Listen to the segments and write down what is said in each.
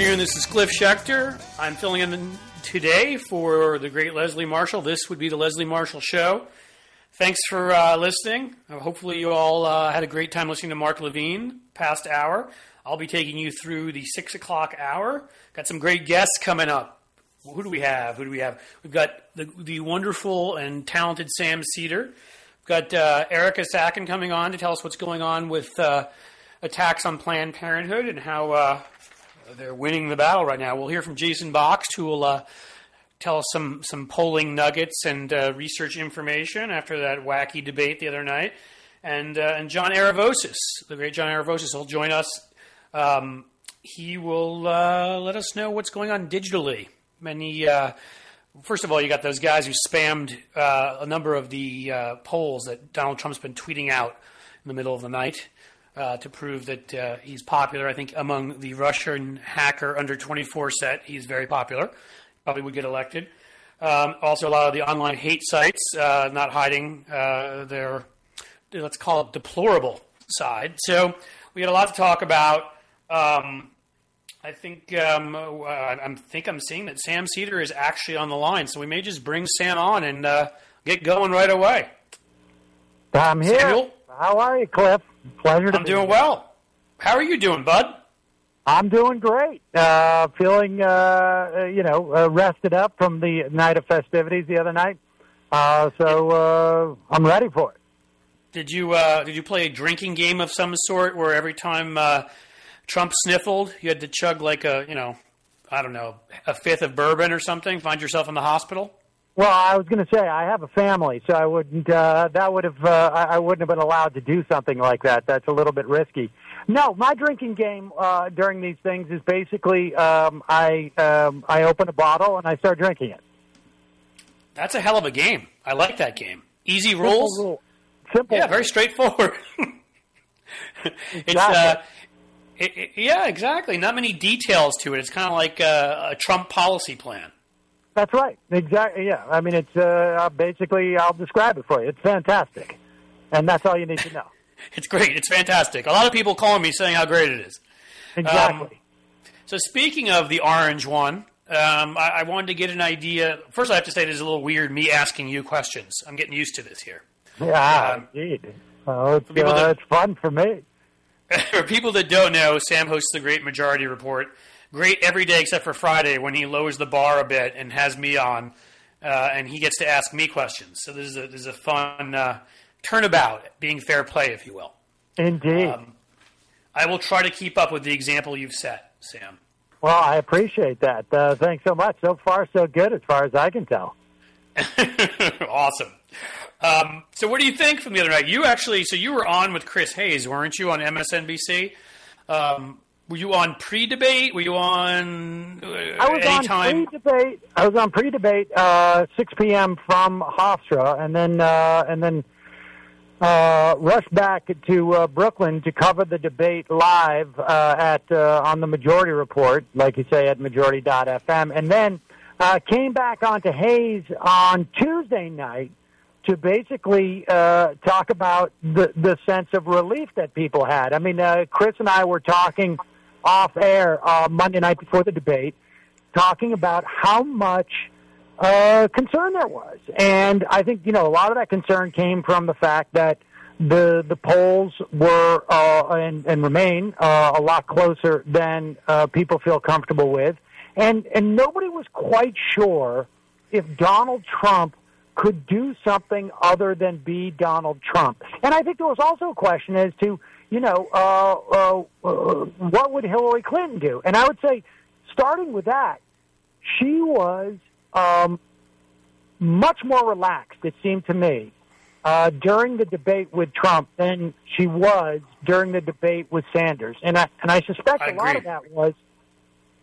Afternoon. This is Cliff Schecter. I'm filling in today for the great Leslie Marshall. This would be the Leslie Marshall Show. Thanks for uh, listening. Uh, hopefully, you all uh, had a great time listening to Mark Levine past hour. I'll be taking you through the six o'clock hour. Got some great guests coming up. Who do we have? Who do we have? We've got the, the wonderful and talented Sam Seder. We've got uh, Erica Sackin coming on to tell us what's going on with uh, attacks on Planned Parenthood and how uh, they're winning the battle right now. We'll hear from Jason Boxt, who will uh, tell us some some polling nuggets and uh, research information after that wacky debate the other night. And uh, and John Aravosis, the great John Aravosis, will join us. Um, he will uh, let us know what's going on digitally. Many. Uh, first of all, you got those guys who spammed uh, a number of the polls that Donald Trump's been tweeting out in the middle of the night uh, to prove that uh, he's popular. I think among the Russian hacker under 24 set, he's very popular. Probably would get elected. Um, also, a lot of the online hate sites uh, not hiding uh, their, let's call it, deplorable side. So we had a lot to talk about. Um, I think um, I think I'm seeing that Sam Seder is actually on the line, so we may just bring Sam on and uh, get going right away. I'm here. Samuel? How are you, Cliff? Pleasure to I'm doing here. well. How are you doing, bud? I'm doing great. Uh, feeling, uh, uh, you know, uh, rested up from the night of festivities the other night. Uh, so uh, I'm ready for it. Did you uh, did you play a drinking game of some sort where every time uh, Trump sniffled, you had to chug like a you know, I don't know, a fifth of bourbon or something? Find yourself in the hospital? Well, I was going to say I have a family, so I wouldn't. Uh, that would have. Uh, I I wouldn't have been allowed to do something like that. That's a little bit risky. No, my drinking game uh, during these things is basically um, I um, I open a bottle and I start drinking it. That's a hell of a game. I like that game. Easy Simple rules. rule. Simple. Yeah, very straightforward. it's uh, it, it- yeah, exactly. Not many details to it. It's kind of like a, a Trump policy plan. That's right. Exactly. Yeah. I mean, it's uh, basically. I'll describe it for you. It's fantastic, and that's all you need to know. It's great. It's fantastic. A lot of people calling me saying how great it is. Exactly. So speaking of the orange one, um, I, I wanted to get an idea. First, I have to say it is a little weird me asking you questions. I'm getting used to this here. yeah. um, indeed. Oh, it's uh, that- it's fun for me. For people that don't know, Sam hosts the Great Majority Report. Great every day except for Friday when he lowers the bar a bit and has me on, uh, and he gets to ask me questions. So this is a, this is a fun uh, turnabout, being fair play, if you will. Indeed. Um, I will try to keep up with the example you've set, Sam. well, I appreciate that. Uh, thanks so much. So far, so good, as far as I can tell. awesome. Um, so, what do you think from the other night? You actually, so you were on with Chris Hayes, weren't you, on MSNBC? Um, were you on pre-debate? Were you on uh, I was on pre-debate. I was on pre-debate, uh, 6 p.m. from Hofstra, and then uh, and then uh, rushed back to uh, Brooklyn to cover the debate live uh, at uh, on the Majority Report, like you say at Majority.fm, and then uh, came back onto Hayes on Tuesday night to basically uh, talk about the the sense of relief that people had. I mean, uh, Chris and I were talking off air uh, Monday night before the debate, talking about how much uh, concern there was, and I think you know a lot of that concern came from the fact that the the polls were uh, and, and remain uh, a lot closer than uh, people feel comfortable with, and and nobody was quite sure if Donald Trump could do something other than be Donald Trump. And I think there was also a question as to, you know, uh, uh, uh, what would Hillary Clinton do? And I would say, starting with that, she was um, much more relaxed, it seemed to me, uh, during the debate with Trump than she was during the debate with Sanders, and I and I suspect I a lot of that was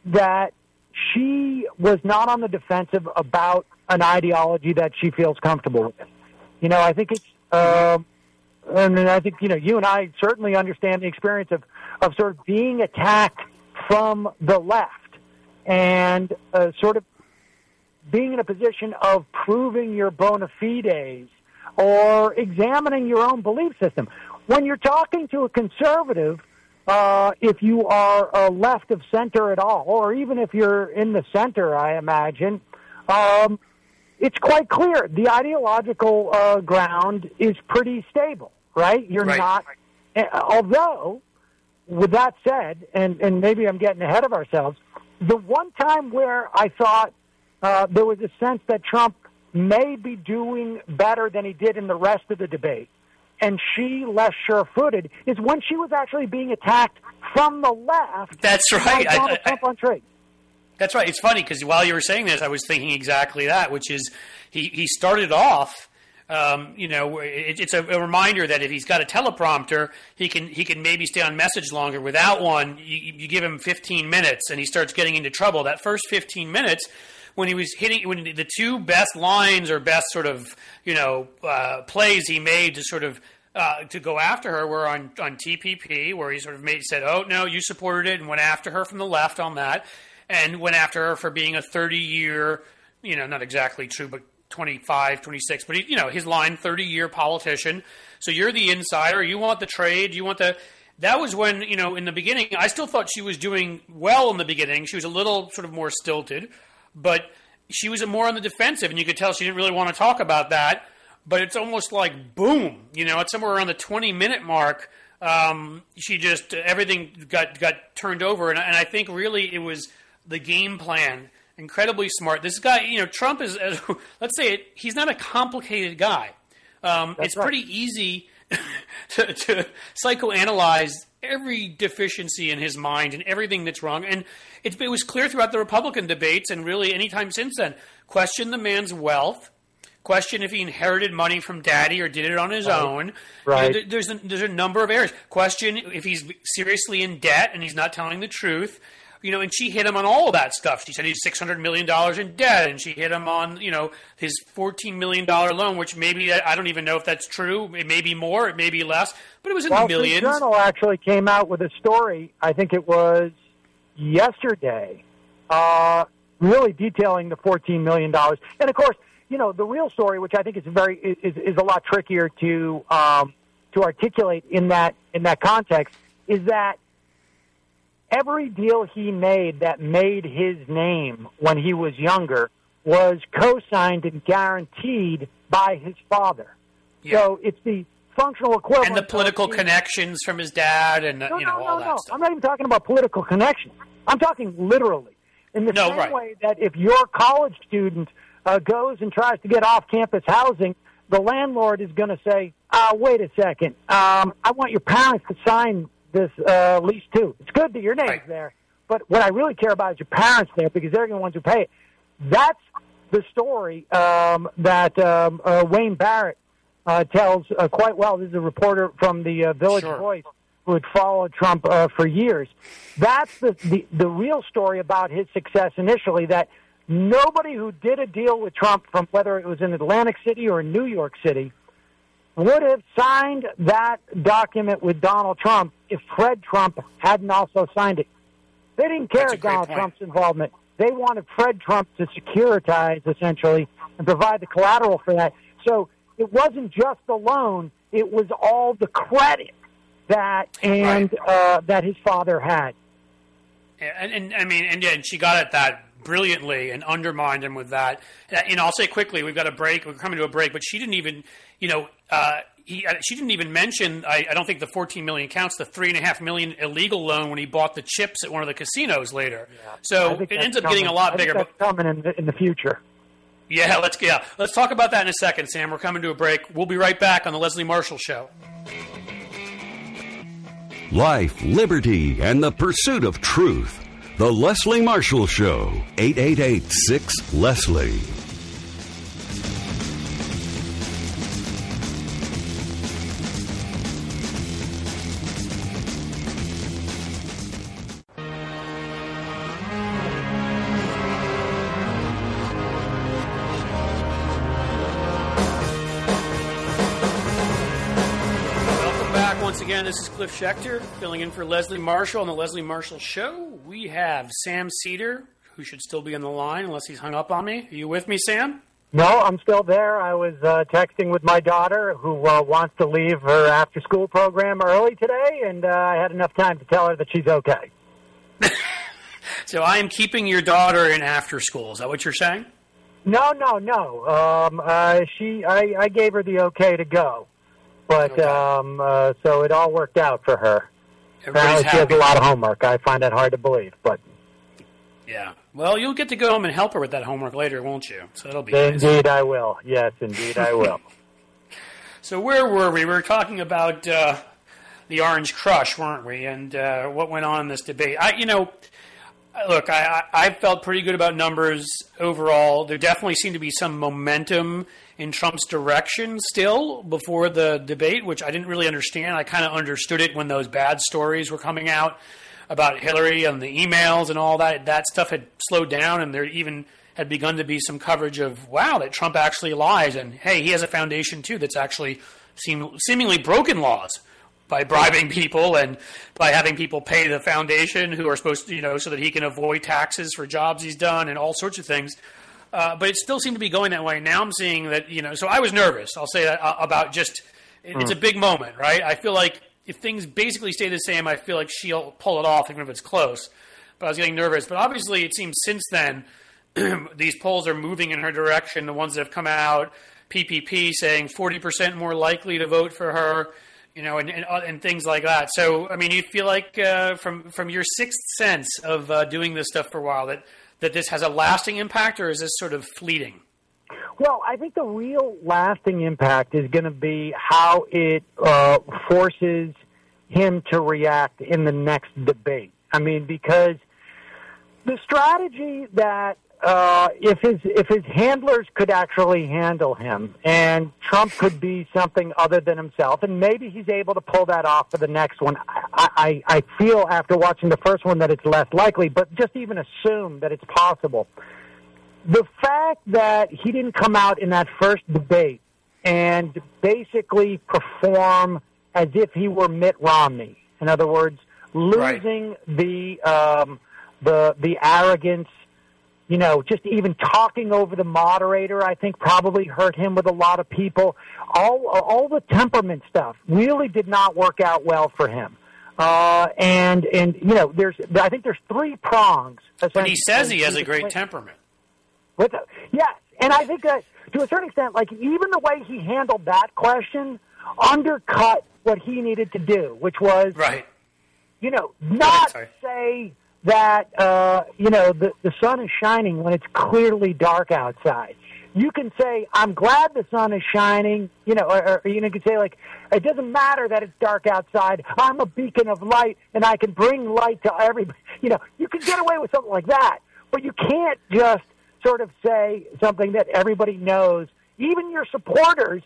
that she was not on the defensive about an ideology that she feels comfortable with. You know, I think it's, um, and I think you know, you and I certainly understand the experience of of sort of being attacked from the left and uh, sort of being in a position of proving your bona fides or examining your own belief system. When you're talking to a conservative, uh, if you are uh, left of center at all, or even if you're in the center, I imagine, um, it's quite clear the ideological uh, ground is pretty stable, right? You're Right. not, uh, although, with that said, and, and maybe I'm getting ahead of ourselves, the one time where I thought uh, there was a sense that Trump may be doing better than he did in the rest of the debate, and she less sure-footed, is when she was actually being attacked from the left. That's by right. Donald Trump on trade. That's right. It's funny because while you were saying this, I was thinking exactly that, which is he, he started off. Um, you know, it, it's a, a reminder that if he's got a teleprompter, he can he can maybe stay on message longer. Without one, you, you give him 15 minutes, and he starts getting into trouble. That first 15 minutes, when he was hitting, when the two best lines or best sort of you know uh, plays he made to sort of uh, to go after her were on on TPP, where he sort of made said, "Oh no, you supported it," and went after her from the left on that, and went after her for being a 30 year, you know, not exactly true, but 25, 26, but he, you know, his line, 30 year politician. So you're the insider. You want the trade. You want the. That was when, you know, in the beginning, I still thought she was doing well in the beginning. She was a little sort of more stilted, but she was more on the defensive, and you could tell she didn't really want to talk about that. But it's almost like boom, you know, it's somewhere around the 20 minute mark. Um, she just everything got got turned over, and, and I think really it was the game plan incredibly smart. This guy, you know, Trump is, let's say it, he's not a complicated guy. Um, it's right. pretty easy to, to psychoanalyze every deficiency in his mind and everything that's wrong. And it, it was clear throughout the Republican debates and really any time since then. Question the man's wealth. Question if he inherited money from daddy or did it on his own. You know, Right. there- there's, a, there's a number of areas. Question if he's seriously in debt and he's not telling the truth. You know, and she hit him on all of that stuff. She said he's six hundred million dollars in debt, and she hit him on you know his fourteen million dollar loan, which maybe I don't even know if that's true. It may be more, it may be less, but it was in Wall the Street millions. Journal actually came out with a story. I think it was yesterday, uh, really detailing the fourteen million dollars. And of course, you know the real story, which I think is very is, is a lot trickier to um, to articulate in that in that context, is that every deal he made that made his name when he was younger was co-signed and guaranteed by his father. Yeah. So it's the functional equivalent and the political connections from his dad, and no, you know no, all no, that no. stuff. I'm not even talking about political connections. I'm talking literally. In the same right. way that if your college student uh, goes and tries to get off-campus housing, the landlord is going to say, uh, "Wait a second, um, I want your parents to sign this uh, lease too. It's good that your name's Right. there, but what I really care about is your parents there because they're the ones who pay it." That's the story um, that um, uh, Wayne Barrett uh, tells uh, quite well. This is a reporter from the uh, Village Sure. Voice who had followed Trump uh, for years. That's the, the the real story about his success initially. That nobody who did a deal with Trump, from whether it was in Atlantic City or in New York City, would have signed that document with Donald Trump if Fred Trump hadn't also signed it. They didn't care That's a great Donald point. Trump's involvement. They wanted Fred Trump to securitize essentially and provide the collateral for that. So it wasn't just the loan; it was all the credit that and uh, that his father had. And, and I mean, and yeah, and she got at that brilliantly and undermined him with that. And I'll say quickly, we've got a break. We're coming to a break, but she didn't even, you know, uh, he, uh, she didn't even mention. I, I don't think the 14 million counts. The three and a half million illegal loan when he bought the chips at one of the casinos later. I So it that's ends up coming. getting a lot I think bigger. But That's coming in the, in the future. yeah, let's yeah, let's talk about that in a second, Sam. We're coming to a break. We'll be right back on the Leslie Marshall Show. Life, liberty, and the pursuit of truth. The Leslie Marshall Show. 888 6 Leslie. Again, this is Cliff Schecter filling in for Leslie Marshall on the Leslie Marshall Show. We have Sam Seder, who should still be on the line unless he's hung up on me. Are you with me, Sam? No, I'm still there. I was uh, texting with my daughter who uh, wants to leave her after school program early today, and uh, I had enough time to tell her that she's okay. so I am keeping your daughter in after school. Is that what you're saying? No, no, no. Um, uh, she, I, I gave her the okay to go, but um, uh, so it all worked out for her. Everybody's Apparently, she has a lot of homework. I find that hard to believe, but Yeah. Well, you'll get to go home and help her with that homework later, won't you? So that'll be nice. indeed I will. Yes, indeed I will. So where were we? We were talking about uh, the Orange Crush, weren't we? And uh, what went on in this debate? I, you know, look, I, I I felt pretty good about numbers overall. There definitely seemed to be some momentum in Trump's direction still before the debate, which I didn't really understand. I kind of understood it when those bad stories were coming out about Hillary and the emails and all that. That stuff had slowed down, and there even had begun to be some coverage of wow that Trump actually lies, and hey, he has a foundation too that's actually seem, seemingly broken laws by bribing people and by having people pay the foundation who are supposed to, you know, so that he can avoid taxes for jobs he's done and all sorts of things. Uh, but it still seemed to be going that way. Now I'm seeing that, you know, so I was nervous. I'll say that uh, about just, it, it's a big moment, right? I feel like if things basically stay the same, I feel like she'll pull it off, even if it's close. But I was getting nervous. But obviously, it seems since then, these polls are moving in her direction. The ones that have come out, PPP saying 40% more likely to vote for her, you know, and, and, uh, and things like that. So, I mean, you feel like uh, from from your sixth sense of uh, doing this stuff for a while that that this has a lasting impact, or is this sort of fleeting? Well, I think the real lasting impact is going to be how it uh, forces him to react in the next debate. I mean, because the strategy that uh, if his if his handlers could actually handle him, and Trump could be something other than himself, and maybe he's able to pull that off for the next one. I, I, I feel after watching the first one that it's less likely, but just even assume that it's possible the fact that he didn't come out in that first debate and basically perform as if he were Mitt Romney, in other words, losing the um, the the arrogance, you know, just even talking over the moderator, I think probably hurt him with a lot of people. All all the temperament stuff really did not work out well for him. Uh, and and you know, there's I think there's three prongs. But he says he has a great temperament. With the, yes, and I think that to a certain extent, like even the way he handled that question undercut what he needed to do, which was, Right. you know, not say that uh, you know the the sun is shining when it's clearly dark outside. You can say, "I'm glad the sun is shining," you know, or, or you know, you can say like, "It doesn't matter that it's dark outside. I'm a beacon of light, and I can bring light to everybody." You know, you can get away with something like that, but you can't just sort of say something that everybody knows, even your supporters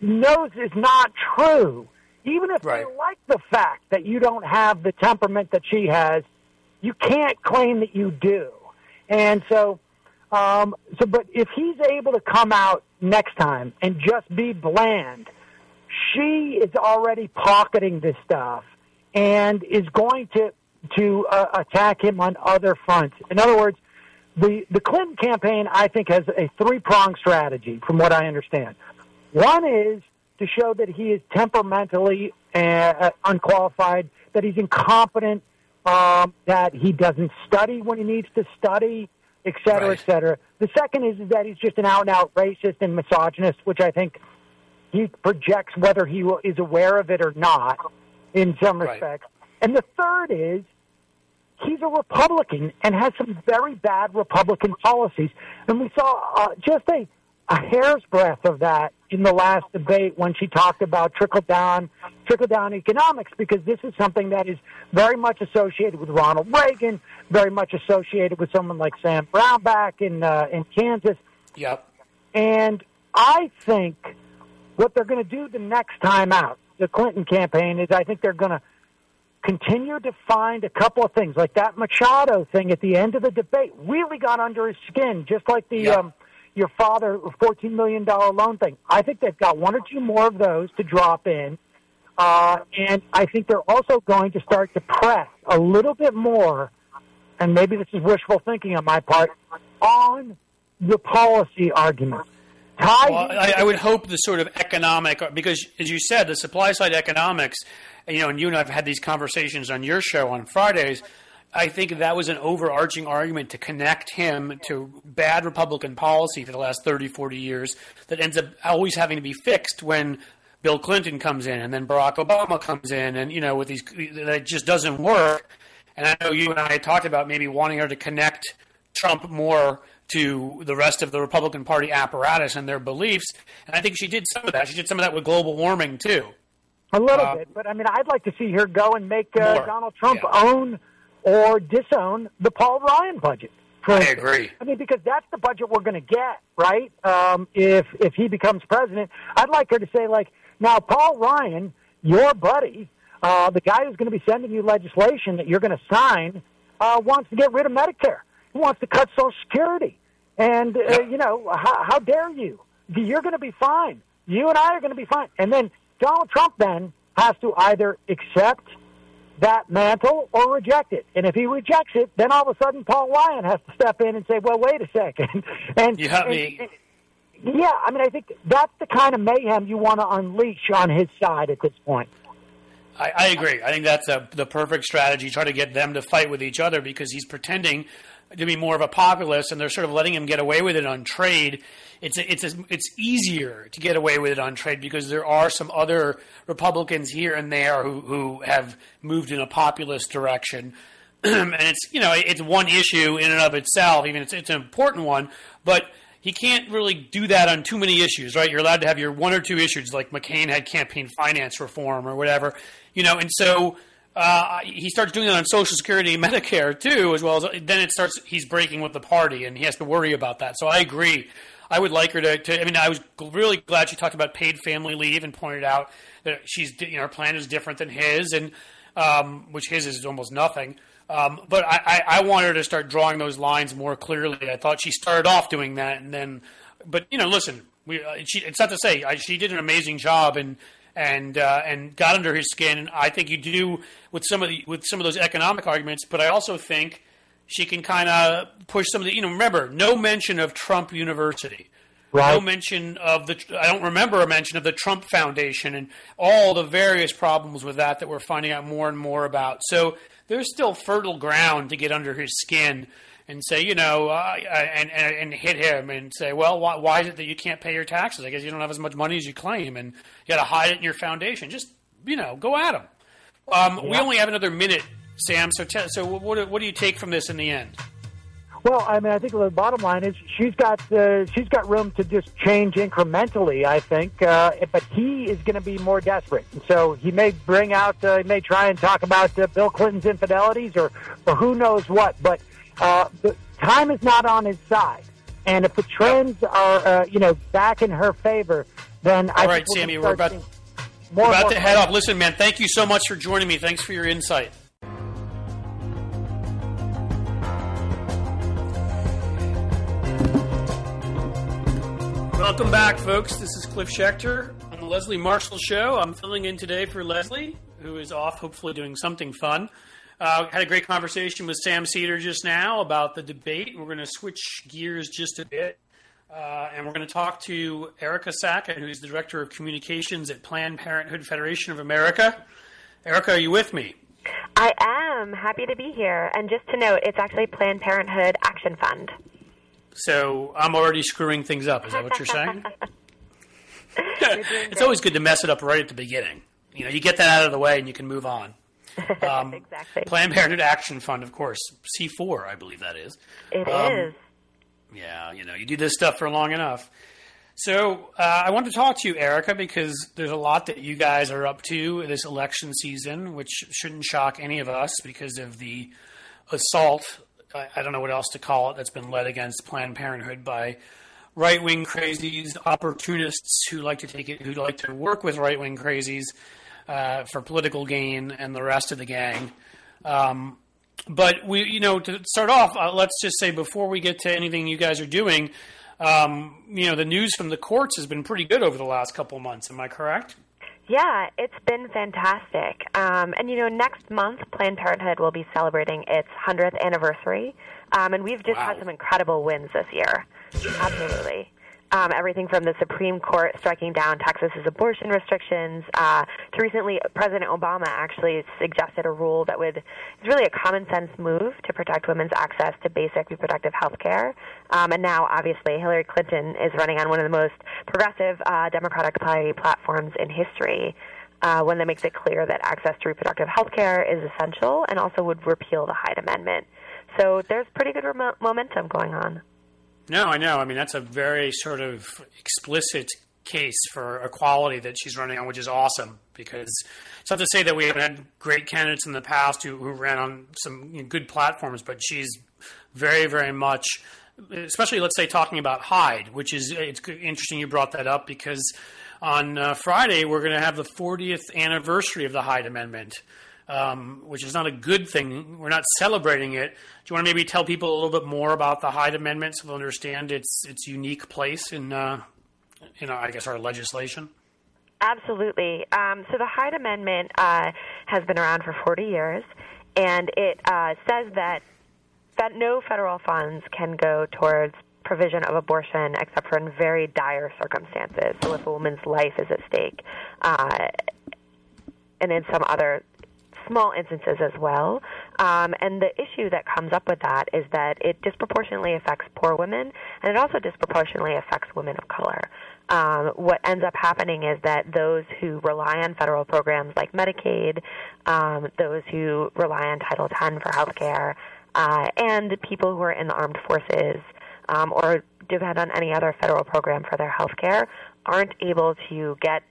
knows is not true. Even if Right. they like the fact that you don't have the temperament that she has, you can't claim that you do. And so, um, so, but if he's able to come out next time and just be bland, she is already pocketing this stuff and is going to to uh, attack him on other fronts. In other words, the the Clinton campaign, I think, has a three pronged strategy, from what I understand. One is to show that he is temperamentally uh, unqualified, that he's incompetent, um, that he doesn't study when he needs to study, et cetera, Right. et cetera. The second is, is that he's just an out and out racist and misogynist, which I think he projects whether he is aware of it or not in some Right. respects. And the third is he's a Republican and has some very bad Republican policies. And we saw uh, just a, a hair's breadth of that in the last debate when she talked about trickle down, trickle down economics, because this is something that is very much associated with Ronald Reagan, very much associated with someone like Sam Brownback in uh, in Kansas. Yep. And I think what they're going to do the next time out, the Clinton campaign, is I think they're going to continue to find a couple of things, like that Machado thing at the end of the debate, really got under his skin, just like the Yeah. um, your father fourteen million dollar loan thing. I think they've got one or two more of those to drop in. Uh, and I think they're also going to start to press a little bit more, and maybe this is wishful thinking on my part, on the policy argument. Well, I, I, would hope the sort of economic, because as you said, the supply side economics, you know, and you and I have had these conversations on your show on Fridays. I think that was an overarching argument to connect him to bad Republican policy for the last 30, 40 years that ends up always having to be fixed when Bill Clinton comes in and then Barack Obama comes in, and you know, with these that just doesn't work. And I know you and I talked about maybe wanting her to connect Trump more to the rest of the Republican Party apparatus and their beliefs, and I think she did some of that. She did some of that with global warming too. A little uh, bit, but I mean, I'd like to see her go and make uh, Donald Trump yeah. own or disown the Paul Ryan budget. I agree. I mean, because that's the budget we're going to get, right? Um, if if he becomes president, I'd like her to say, like, now, Paul Ryan, your buddy, uh, the guy who's going to be sending you legislation that you're going to sign, uh, wants to get rid of Medicare. He wants to cut Social Security. And, uh, you know, how, how dare you? You're going to be fine. You and I are going to be fine. And then Donald Trump then has to either accept that mantle or reject it. And if he rejects it, then all of a sudden Paul Ryan has to step in and say, well, wait a second. and, you have me. And, yeah, I mean, I think that's the kind of mayhem you want to unleash on his side at this point. I, I agree. I think that's a, the perfect strategy. Try to get them to fight with each other because he's pretending to be more of a populist, and they're sort of letting him get away with it on trade. It's a, it's a, it's easier to get away with it on trade because there are some other Republicans here and there who who have moved in a populist direction. and it's you know it's one issue in and of itself. Even it's it's an important one, but he can't really do that on too many issues, right? You're allowed to have your one or two issues, like McCain had campaign finance reform or whatever, you know. And so uh, he starts doing that on Social Security and Medicare too, as well as then it starts. He's breaking with the party, and he has to worry about that. So I agree. I would like her to, to. I mean, I was really glad she talked about paid family leave and pointed out that she's, you know, her plan is different than his, and um, which his is almost nothing. Um, but I, I, I want her to start drawing those lines more clearly. I thought she started off doing that, and then, but you know, listen, we, uh, she, it's not to say I, she did an amazing job and and uh, and got under his skin. I think you do with some of the with some of those economic arguments, but I also think she can kind of push some of the. You know, remember, no mention of Trump University. Right. No mention of the. I don't remember a mention of the Trump Foundation and all the various problems with that that we're finding out more and more about. So there's still fertile ground to get under his skin and say, you know, uh, and, and, and hit him and say, well, why, why, is it that you can't pay your taxes? I guess you don't have as much money as you claim, and you got to hide it in your foundation. Just you know, go at him. Um, yeah. We only have another minute, Sam. So, t- so what, what do you take from this in the end? Well, I mean, I think the bottom line is she's got uh, she's got room to just change incrementally. I think, uh, but he is going to be more desperate. So he may bring out, uh, he may try and talk about uh, Bill Clinton's infidelities or or who knows what. But uh, the time is not on his side, and if the trends are uh, you know back in her favor, then all I right, Sammy, we're about we're about to head off. Listen, man, thank you so much for joining me. Thanks for your insight. Welcome back, folks. This is Cliff Schecter on the Leslie Marshall Show. I'm filling in today for Leslie, who is off, hopefully doing something fun. Uh, had a great conversation with Sam Seder just now about the debate. We're going to switch gears just a bit, uh, and we're going to talk to Erica Sackin, who's the Director of Communications at Planned Parenthood Federation of America. Erica, are you with me? I am. Happy to be here. And just to note, it's actually Planned Parenthood Action Fund. So I'm already screwing things up. Is that what you're saying? it's always good to mess it up right at the beginning. You know, you get that out of the way and you can move on. Um, exactly. Planned Parenthood Action Fund, of course, C4, I believe that is. It um, is. Yeah, you know, you do this stuff for long enough. So uh, I want to talk to you, Erica, because there's a lot that you guys are up to this election season, which shouldn't shock any of us because of the assault I don't know what else to call it, that's been led against Planned Parenthood by right wing crazies, opportunists who like to take it, who like to work with right wing crazies uh, for political gain, and the rest of the gang. Um, but we, you know, to start off, uh, let's just say before we get to anything you guys are doing, um, you know, the news from the courts has been pretty good over the last couple months. Am I correct? Yeah, it's been fantastic. Um, and you know, next month Planned Parenthood will be celebrating its 100th anniversary, um, and we've just wow. had some incredible wins this year. Absolutely. Um, everything from the Supreme Court striking down Texas's abortion restrictions uh, to recently, President Obama actually suggested a rule that would is really a common sense move to protect women's access to basic reproductive health care. Um, and now, obviously, Hillary Clinton is running on one of the most progressive uh, Democratic Party platforms in history. Uh, one that makes it clear that access to reproductive health care is essential and also would repeal the Hyde Amendment. So there's pretty good remo- momentum going on. No, I know. I mean, that's a very sort of explicit case for equality that she's running on, which is awesome because it's not to say that we haven't had great candidates in the past who, who ran on some you know, good platforms, but she's very, very much, especially let's say talking about Hyde, which is it's interesting you brought that up because on uh, Friday we're going to have the 40th anniversary of the Hyde Amendment um, which is not a good thing. We're not celebrating it. Do you want to maybe tell people a little bit more about the Hyde Amendment so they'll understand its its unique place in, uh, in uh, I guess, our legislation? Absolutely. Um, so the Hyde Amendment uh, has been around for 40 years, and it uh, says that that no federal funds can go towards provision of abortion except for in very dire circumstances. So if a woman's life is at stake, uh, and in some other small instances as well. Um, and the issue that comes up with that is that it disproportionately affects poor women, and it also disproportionately affects women of color. Um, what ends up happening is that those who rely on federal programs like Medicaid, um, those who rely on Title X for health care, uh, and people who are in the armed forces um, or depend on any other federal program for their health care aren't able to get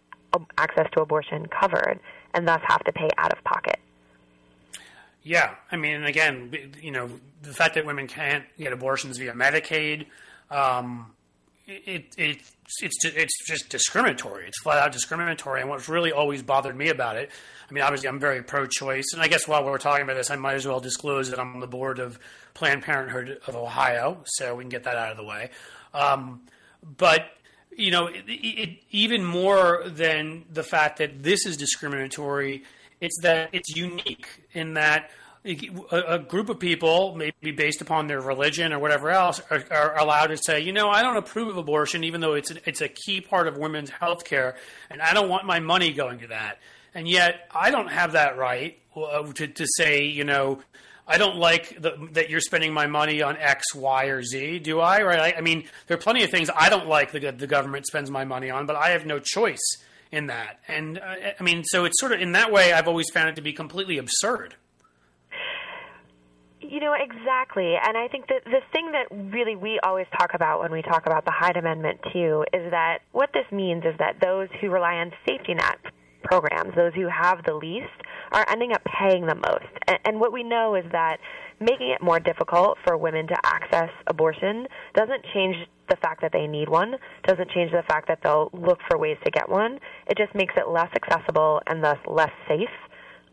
access to abortion covered and thus have to pay out of pocket. Yeah, I mean, again, you know, the fact that women can't get abortions via Medicaid, um, it, it, it's it's just discriminatory. It's flat out discriminatory. And what's really always bothered me about it, I mean, obviously I'm very pro-choice, and I guess while we're talking about this, I might as well disclose that I'm on the board of Planned Parenthood of Ohio, so we can get that out of the way. Um, but you know, it, it, even more than the fact that this is discriminatory, it's that it's unique in that a, group of people, maybe based upon their religion or whatever else, are, are, allowed to say, you know, I don't approve of abortion, even though it's a, it's a key part of women's health care, and I don't want my money going to that. And yet, I don't have that right uh, to, to say, you know, I don't like the, that you're spending my money on X, Y, or Z, do I? Right? I, I mean, there are plenty of things I don't like that the government spends my money on, but I have no choice in that. And uh, I mean, so it's sort of in that way, I've always found it to be completely absurd. You know, exactly. And I think that the thing that really we always talk about when we talk about the Hyde Amendment, too, is that what this means is that those who rely on safety net programs, those who have the least, are ending up paying the most. And, and what we know is that making it more difficult for women to access abortion doesn't change the fact that they need one, doesn't change the fact that they'll look for ways to get one. It just makes it less accessible and thus less safe,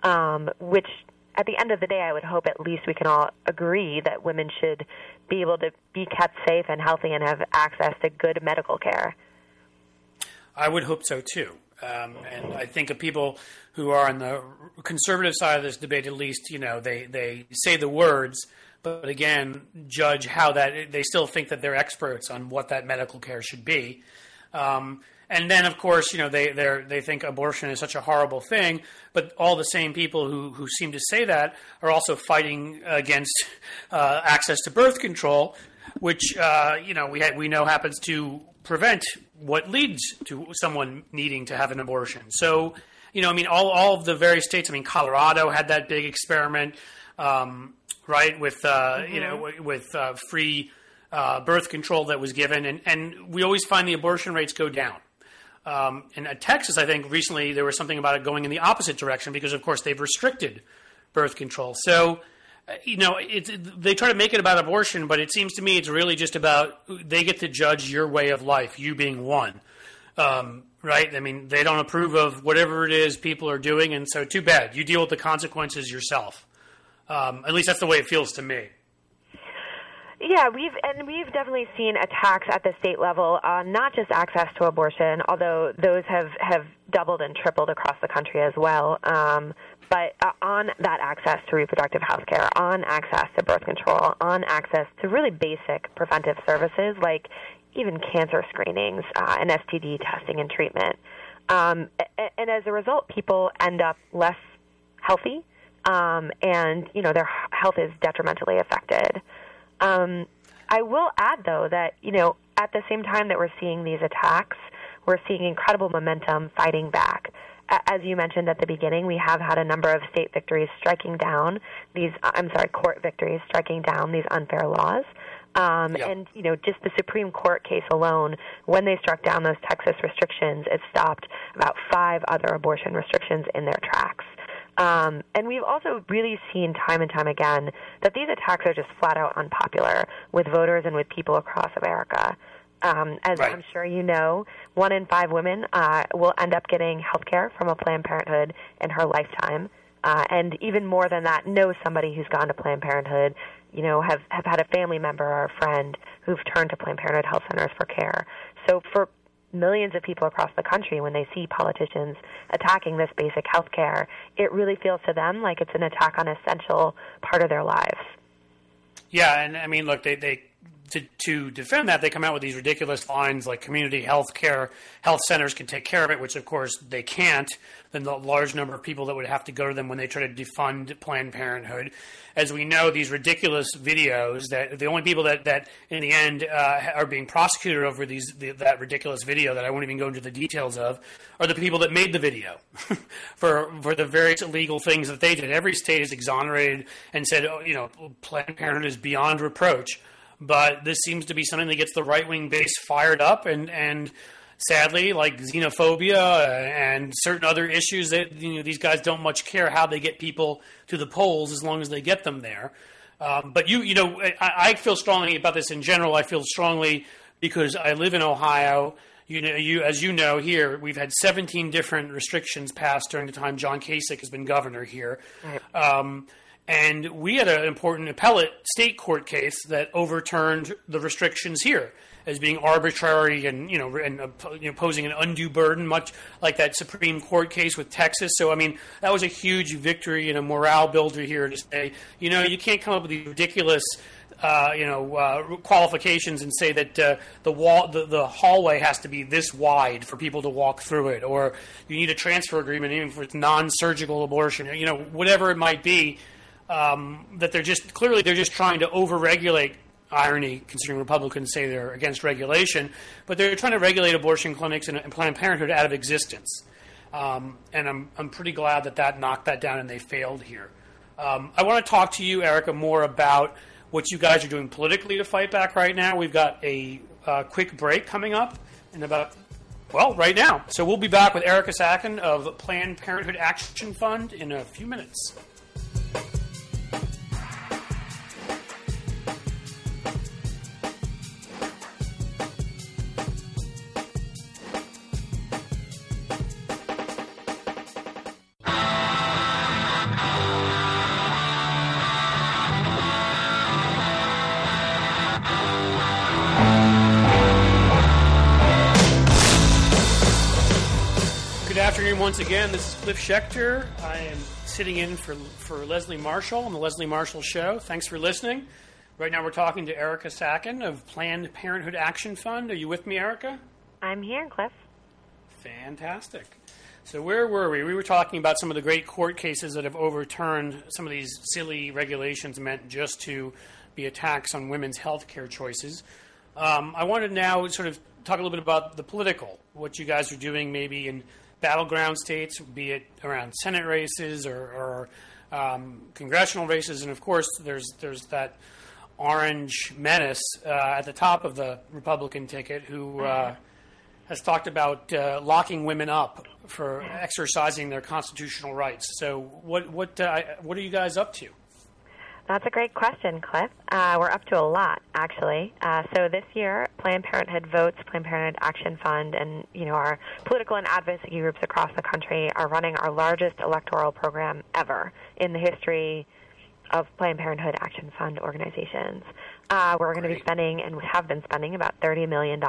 um, which at the end of the day, I would hope at least we can all agree that women should be able to be kept safe and healthy and have access to good medical care. I would hope so too. Um, and I think of people who are on the conservative side of this debate, at least, you know, they, they say the words, but again, judge how that they still think that they're experts on what that medical care should be. Um, and then, of course, you know, they they think abortion is such a horrible thing, but all the same people who, who seem to say that are also fighting against uh, access to birth control, which uh, you know we ha- we know happens to prevent what leads to someone needing to have an abortion. So, you know, I mean, all, all of the various states. I mean, Colorado had that big experiment, um, right, with uh, mm-hmm. you know, with uh, free uh, birth control that was given, and and we always find the abortion rates go down. Um, and at Texas, I think recently there was something about it going in the opposite direction because, of course, they've restricted birth control. So you know, it's, they try to make it about abortion, but it seems to me it's really just about they get to judge your way of life, you being one. Um, right? I mean, they don't approve of whatever it is people are doing, and so too bad. You deal with the consequences yourself. Um, at least that's the way it feels to me. Yeah, we've and we've definitely seen attacks at the state level on not just access to abortion, although those have have doubled and tripled across the country as well. Um, but uh, on that access to reproductive health care, on access to birth control, on access to really basic preventive services like even cancer screenings uh, and STD testing and treatment. Um, and as a result, people end up less healthy, um, and you know their health is detrimentally affected. Um, I will add, though, that you know at the same time that we're seeing these attacks, we're seeing incredible momentum fighting back. As you mentioned at the beginning, we have had a number of state victories striking down these. I'm sorry, court victories striking down these unfair laws. Um, yep. And you know, just the Supreme Court case alone, when they struck down those Texas restrictions, it stopped about five other abortion restrictions in their tracks. Um, and we've also really seen time and time again that these attacks are just flat out unpopular with voters and with people across America. Um, as right. I'm sure you know, one in five women uh, will end up getting health care from a Planned Parenthood in her lifetime. Uh, and even more than that, know somebody who's gone to Planned Parenthood, you know, have, have had a family member or a friend who've turned to Planned Parenthood health centers for care. So for millions of people across the country, when they see politicians attacking this basic health care, it really feels to them like it's an attack on an essential part of their lives. Yeah, and I mean, look, they, they to, to defend that, they come out with these ridiculous lines like community health care, health centers can take care of it, which of course they can't. Then the large number of people that would have to go to them when they try to defund Planned Parenthood. As we know, these ridiculous videos that the only people that, that in the end uh, are being prosecuted over these the, that ridiculous video that I won't even go into the details of are the people that made the video for for the various illegal things that they did. Every state is exonerated and said, oh, you know, Planned Parenthood is beyond reproach but this seems to be something that gets the right wing base fired up, and and sadly, like xenophobia and certain other issues that you know these guys don't much care how they get people to the polls as long as they get them there. Um, but you, you know, I, I feel strongly about this in general. I feel strongly because I live in Ohio you know, you as you know here, we've had 17 different restrictions passed during the time John Kasich has been governor here. Right. Um, and we had an important appellate state court case that overturned the restrictions here as being arbitrary and you know and uh, you know, posing an undue burden, much like that Supreme Court case with Texas. So I mean that was a huge victory and a morale builder here to say you know you can't come up with these ridiculous. Uh, you know uh, qualifications and say that uh, the wall the, the hallway has to be this wide for people to walk through it, or you need a transfer agreement even for non-surgical abortion, you know whatever it might be um, that they're just clearly they're just trying to overregulate. Irony, considering Republicans say they're against regulation, but they're trying to regulate abortion clinics and, and Planned Parenthood out of existence. Um, and I'm I'm pretty glad that that knocked that down and they failed here. Um, I want to talk to you, Erica, more about what you guys are doing politically to fight back right now. We've got a uh, quick break coming up in about well, right now. So we'll be back with Erica Sackin of Planned Parenthood Action Fund in a few minutes. Once again. This is Cliff Schecter. I am sitting in for, for Leslie Marshall on the Leslie Marshall Show. Thanks for listening. Right now we're talking to Erica Sackin of Planned Parenthood Action Fund. Are you with me, Erica? I'm here, Cliff. Fantastic. So where were we? We were talking about some of the great court cases that have overturned some of these silly regulations meant just to be attacks on women's health care choices. Um, I wanted to now sort of talk a little bit about the political, what you guys are doing maybe in – battleground states, be it around Senate races or, or um, congressional races, and of course, there's there's that orange menace uh, at the top of the Republican ticket who uh, has talked about uh, locking women up for exercising their constitutional rights. So, what what uh, what are you guys up to? That's a great question, Cliff. Uh, we're up to a lot, actually. Uh, so this year, Planned Parenthood Votes, Planned Parenthood Action Fund, and you know our political and advocacy groups across the country are running our largest electoral program ever in the history of Planned Parenthood Action Fund organizations. Uh, we're going to be spending and have been spending about $30 million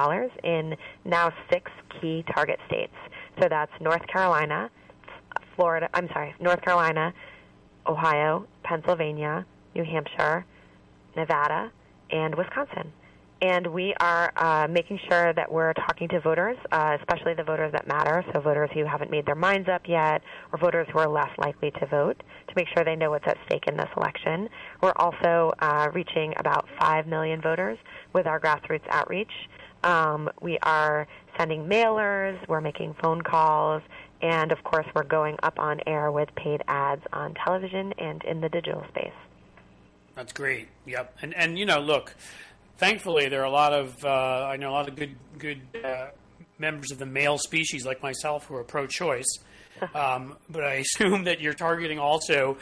in now six key target states. So that's North Carolina, Florida, I'm sorry, North Carolina, Ohio, Pennsylvania, New Hampshire, Nevada, and Wisconsin and we are uh, making sure that we're talking to voters, uh, especially the voters that matter, so voters who haven't made their minds up yet, or voters who are less likely to vote, to make sure they know what's at stake in this election. We're also uh, reaching about 5 million voters with our grassroots outreach. Um, we are sending mailers, we're making phone calls, and of course, we're going up on air with paid ads on television and in the digital space. That's great. Yep. And and you know, look, thankfully, there are a lot of uh, I know a lot of good good uh, members of the male species like myself who are pro-choice. Um, but I assume that you're targeting also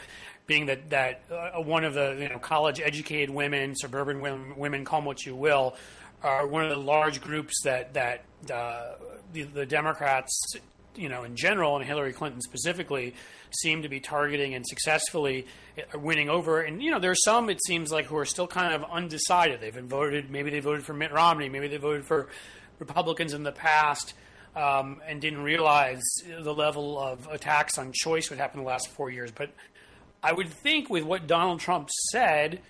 being that that uh, one of the you know college educated women, suburban women, women, call them what you will, are one of the large groups that that uh, the, the Democrats you know in general and Hillary Clinton specifically seem to be targeting and successfully uh, winning over. And you know, there are some it seems like who are still kind of undecided. They've been voted. Maybe they voted for Mitt Romney. Maybe they voted for Republicans in the past. Um, and didn't realize the level of attacks on choice would happen the last four years. But I would think with what Donald Trump said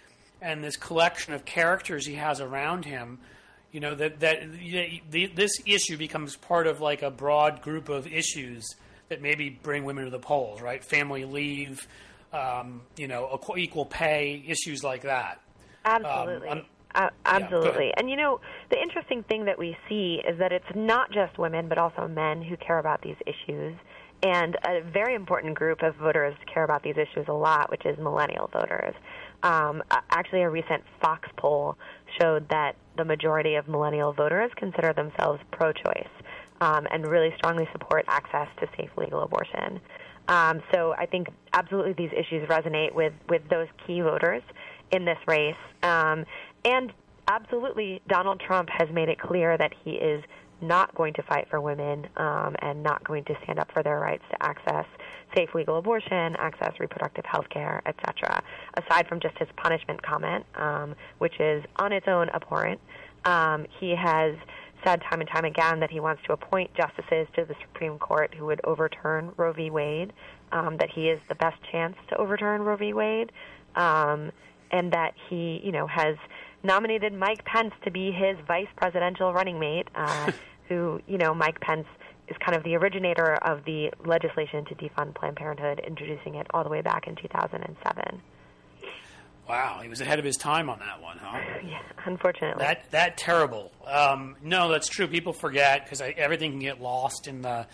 and this collection of characters he has around him, you know that that this issue becomes part of like a broad group of issues that maybe bring women to the polls, right? Family leave, um, you know, equal pay, issues like that. Absolutely. Um, uh, absolutely. Yeah, and you know, the interesting thing that we see is that it's not just women, but also men who care about these issues. And a very important group of voters care about these issues a lot, which is millennial voters. Um, actually, a recent Fox poll showed that the majority of millennial voters consider themselves pro choice um, and really strongly support access to safe legal abortion. Um, so I think absolutely these issues resonate with, with those key voters in this race. Um, and absolutely, Donald Trump has made it clear that he is not going to fight for women um, and not going to stand up for their rights to access safe legal abortion, access reproductive health care, etc. Aside from just his punishment comment, um, which is on its own abhorrent, um, he has said time and time again that he wants to appoint justices to the Supreme Court who would overturn Roe v. Wade, um, that he is the best chance to overturn Roe v. Wade, um, and that he, you know, has nominated Mike Pence to be his vice presidential running mate, uh, who, you know, Mike Pence is kind of the originator of the legislation to defund Planned Parenthood, introducing it all the way back in 2007. Wow, he was ahead of his time on that one, huh? Yeah, unfortunately. That that terrible. Um, no, that's true. People forget because everything can get lost in the,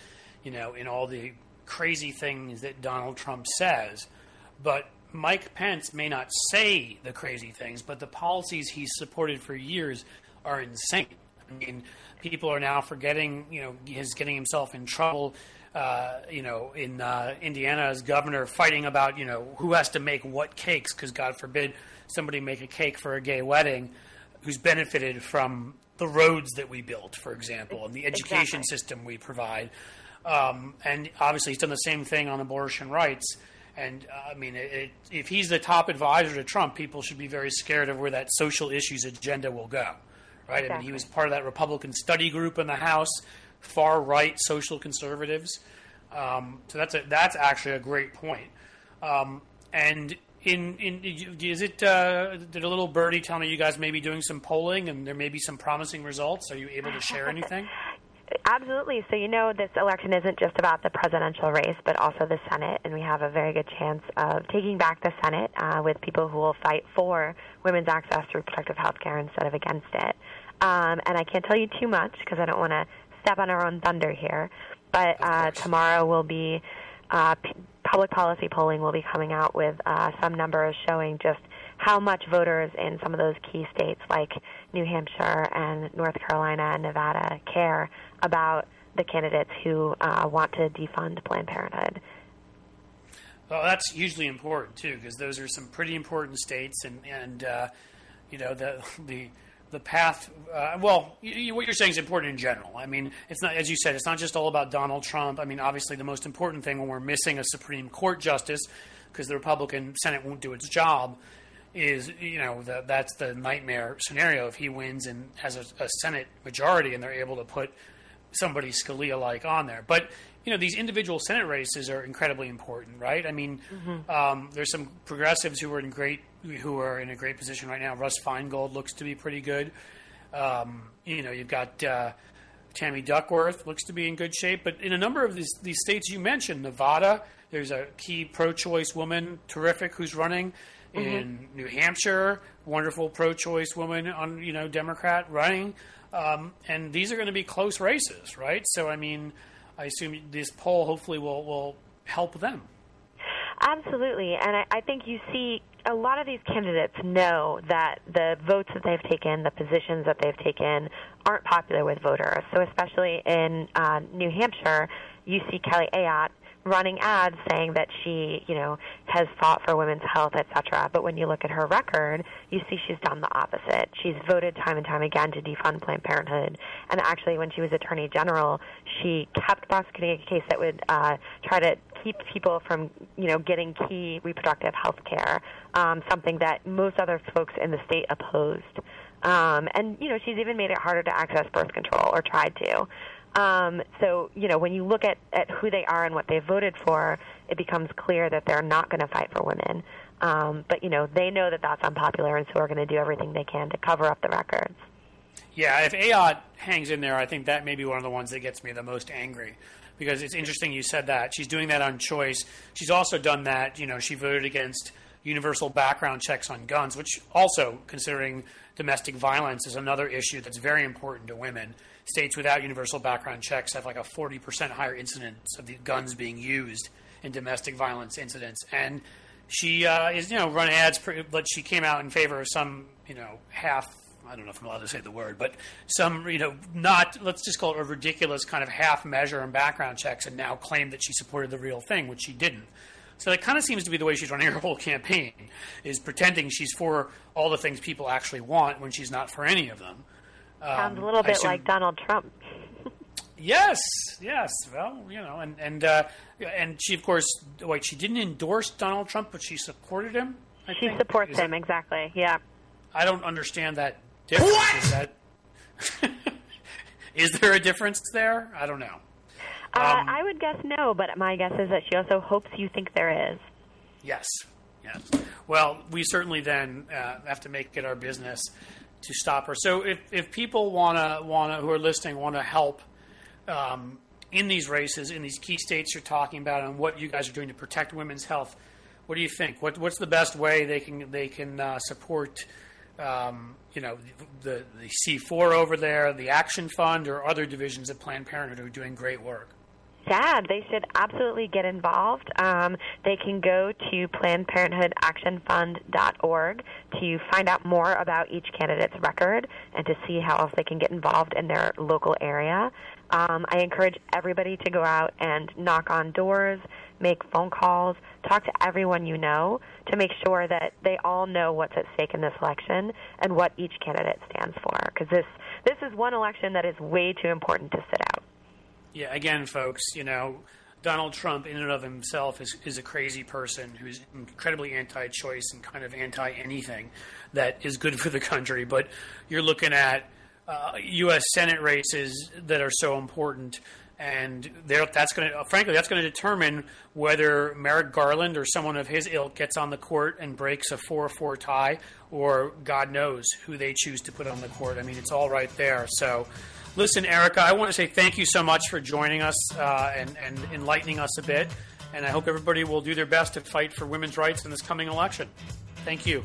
you know, in all the crazy things that Donald Trump says. But Mike Pence may not say the crazy things, but the policies he's supported for years are insane. I mean, people are now forgetting. You know, he's getting himself in trouble uh, you know, in uh, Indiana as governor, fighting about you know who has to make what cakes because God forbid somebody make a cake for a gay wedding, who's benefited from the roads that we built, for example, and the education exactly. system we provide. Um, and obviously, he's done the same thing on abortion rights. And uh, I mean, it, it, if he's the top advisor to Trump, people should be very scared of where that social issues agenda will go. Right? Exactly. I mean, he was part of that Republican study group in the House far right social conservatives. Um, so that's a, that's actually a great point. Um, and in in is it uh, did a little birdie tell me you guys may be doing some polling and there may be some promising results? Are you able to share anything? Absolutely. So, you know, this election isn't just about the presidential race, but also the Senate, and we have a very good chance of taking back the Senate uh, with people who will fight for women's access to reproductive health care instead of against it. Um, and I can't tell you too much because I don't want to step on our own thunder here, but uh, tomorrow will be uh, p- public policy polling will be coming out with uh, some numbers showing just how much voters in some of those key states like New Hampshire and North Carolina and Nevada care about the candidates who uh, want to defund Planned Parenthood. Well, that's hugely important too, because those are some pretty important states, and and uh, you know the the the path. Uh, well, you, what you're saying is important in general. I mean, it's not, as you said, it's not just all about Donald Trump. I mean, obviously, the most important thing when we're missing a Supreme Court justice because the Republican Senate won't do its job, is you know the, that's the nightmare scenario if he wins and has a, a Senate majority and they're able to put somebody Scalia like on there. But you know these individual Senate races are incredibly important, right? I mean, mm-hmm. um, there's some progressives who are in great who are in a great position right now. Russ Feingold looks to be pretty good. Um, you know, you've got uh, Tammy Duckworth looks to be in good shape. But in a number of these, these states you mentioned, Nevada, there's a key pro-choice woman, terrific, who's running. Mm-hmm. In New Hampshire, wonderful pro-choice woman on you know Democrat running, um, and these are going to be close races, right? So I mean, I assume this poll hopefully will will help them. Absolutely, and I, I think you see a lot of these candidates know that the votes that they've taken, the positions that they've taken, aren't popular with voters. So, especially in uh, New Hampshire, you see Kelly Ayotte running ads saying that she, you know, has fought for women's health, etc. But when you look at her record, you see she's done the opposite. She's voted time and time again to defund Planned Parenthood, and actually, when she was Attorney General, she kept prosecuting a case that would uh, try to keep people from, you know, getting key reproductive health care, um, something that most other folks in the state opposed. Um, and you know, she's even made it harder to access birth control, or tried to. Um, so, you know, when you look at, at who they are and what they voted for, it becomes clear that they're not going to fight for women. Um, but, you know, they know that that's unpopular, and so are going to do everything they can to cover up the records. Yeah, if Ayotte hangs in there, I think that may be one of the ones that gets me the most angry because it's interesting you said that. She's doing that on choice. She's also done that, you know, she voted against universal background checks on guns, which also, considering domestic violence, is another issue that's very important to women states without universal background checks have like a 40% higher incidence of the guns being used in domestic violence incidents. And she uh, is, you know, run ads, but she came out in favor of some, you know, half. I don't know if I'm allowed to say the word, but some, you know, not, let's just call it a ridiculous kind of half measure in background checks and now claim that she supported the real thing, which she didn't. So that kind of seems to be the way she's running her whole campaign, is pretending she's for all the things people actually want when she's not for any of them. Sounds a um, little bit should, like Donald Trump. yes, yes. Well, you know, and and uh, and she, of course, wait, she didn't endorse Donald Trump, but she supported him. I she think. supports Is him exactly. Yeah. I don't understand that difference. What? Is that? is there a difference there? I don't know. Uh, um, I would guess no, but my guess is that she also hopes you think there is. Yes. Yes. Well, we certainly then uh, have to make it our business to stop her. So if, if people want to who are listening want to help um, in these races in these key states you're talking about and what you guys are doing to protect women's health, what do you think? What, what's the best way they can they can uh, support? Um, you know the the C4 over there, the Action Fund, or other divisions of Planned Parenthood who are doing great work sad. They should absolutely get involved. Um, they can go to PlannedParenthoodActionFund.org to find out more about each candidate's record and to see how else they can get involved in their local area. Um, I encourage everybody to go out and knock on doors, make phone calls, talk to everyone you know to make sure that they all know what's at stake in this election and what each candidate stands for. Because this this is one election that is way too important to sit out. Yeah, again, folks, you know, Donald Trump in and of himself is, is a crazy person who's incredibly anti choice and kind of anti anything that is good for the country. But you're looking at uh, U.S. Senate races that are so important. And that's going to, frankly, that's going to determine whether Merrick Garland or someone of his ilk gets on the court and breaks a 4 4 tie, or God knows who they choose to put on the court. I mean, it's all right there. So, Listen, Erica, I want to say thank you so much for joining us uh, and, and enlightening us a bit. And I hope everybody will do their best to fight for women's rights in this coming election. Thank you.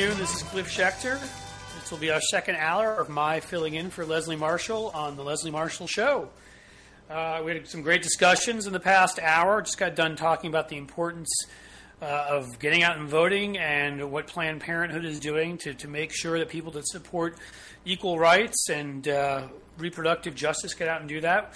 Afternoon. This is Cliff Schecter. This will be our second hour of my filling in for Leslie Marshall on the Leslie Marshall Show. Uh, we had some great discussions in the past hour. Just got done talking about the importance uh, of getting out and voting and what Planned Parenthood is doing to, to make sure that people that support equal rights and uh, reproductive justice get out and do that.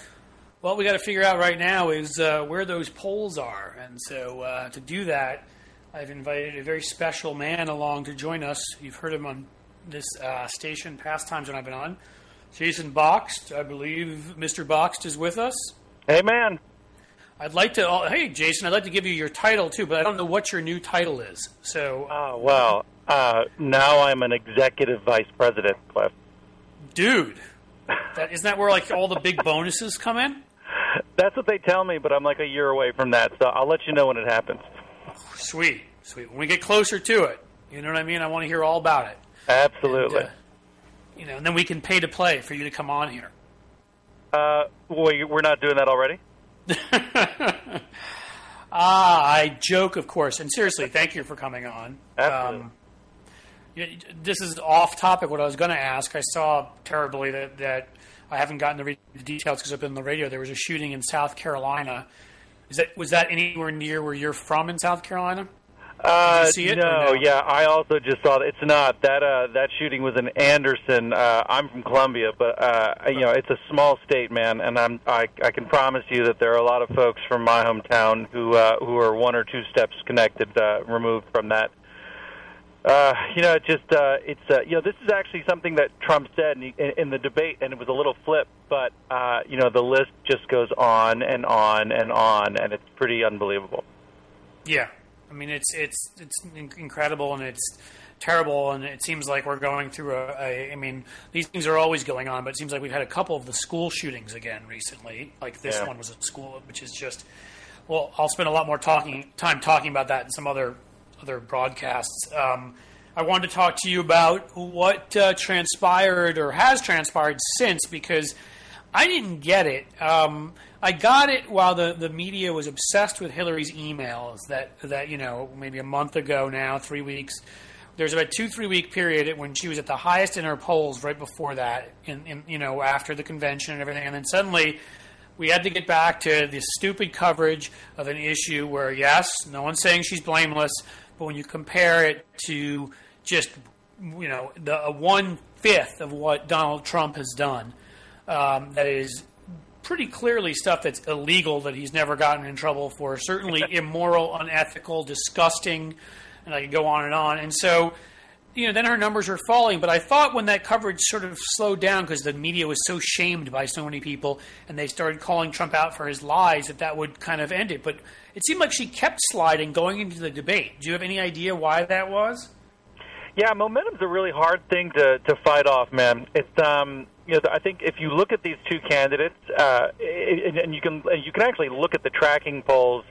What we got to figure out right now is uh, where those polls are. And so uh, to do that, I've invited a very special man along to join us. You've heard him on this uh, station past times when I've been on. Jason Boxt, I believe Mr. Boxt is with us. Hey, man. I'd like to. Uh, hey, Jason, I'd like to give you your title too, but I don't know what your new title is. So, uh, well, uh, now I'm an executive vice president, Cliff. Dude, that, isn't that where like all the big bonuses come in? That's what they tell me, but I'm like a year away from that, so I'll let you know when it happens. Sweet, sweet. When we get closer to it, you know what I mean. I want to hear all about it. Absolutely. And, uh, you know, and then we can pay to play for you to come on here. Uh, we're not doing that already. ah, I joke, of course, and seriously, thank you for coming on. Absolutely. Um, this is off topic. What I was going to ask, I saw terribly that that I haven't gotten the, re- the details because I've been on the radio. There was a shooting in South Carolina. Is that was that anywhere near where you're from in South Carolina? Uh, see it, no, no? yeah, I also just saw that. It's not that. Uh, that shooting was in Anderson. Uh, I'm from Columbia, but uh, you know, it's a small state, man, and I'm I, I can promise you that there are a lot of folks from my hometown who uh, who are one or two steps connected, uh, removed from that. Uh, you know, it just uh, it's uh, you know this is actually something that Trump said in, in, in the debate, and it was a little flip, but uh, you know the list just goes on and on and on, and it's pretty unbelievable. Yeah, I mean it's it's it's incredible and it's terrible, and it seems like we're going through a, a. I mean, these things are always going on, but it seems like we've had a couple of the school shootings again recently. Like this Yeah. one was a school, which is just. Well, I'll spend a lot more talking time talking about that in some other other broadcasts. Um, I wanted to talk to you about what uh, transpired or has transpired since because I didn't get it. Um, I got it while the, the media was obsessed with Hillary's emails that, that, you know, maybe a month ago now, three weeks. There's about two, three week period when she was at the highest in her polls right before that, in, in, you know, after the convention and everything. And then suddenly we had to get back to the stupid coverage of an issue where, yes, no one's saying she's blameless, but when you compare it to just, you know, the a one fifth of what Donald Trump has done, um, that is pretty clearly stuff that's illegal that he's never gotten in trouble for, certainly immoral, unethical, disgusting, and I could go on and on. And so, you know, then her numbers are falling. But I thought when that coverage sort of slowed down because the media was so shamed by so many people and they started calling Trump out for his lies that that would kind of end it. But it seemed like she kept sliding going into the debate. Do you have any idea why that was? Yeah, momentum's a really hard thing to to fight off, man. It's um, you know, I think if you look at these two candidates, uh, and, and you can you can actually look at the tracking polls,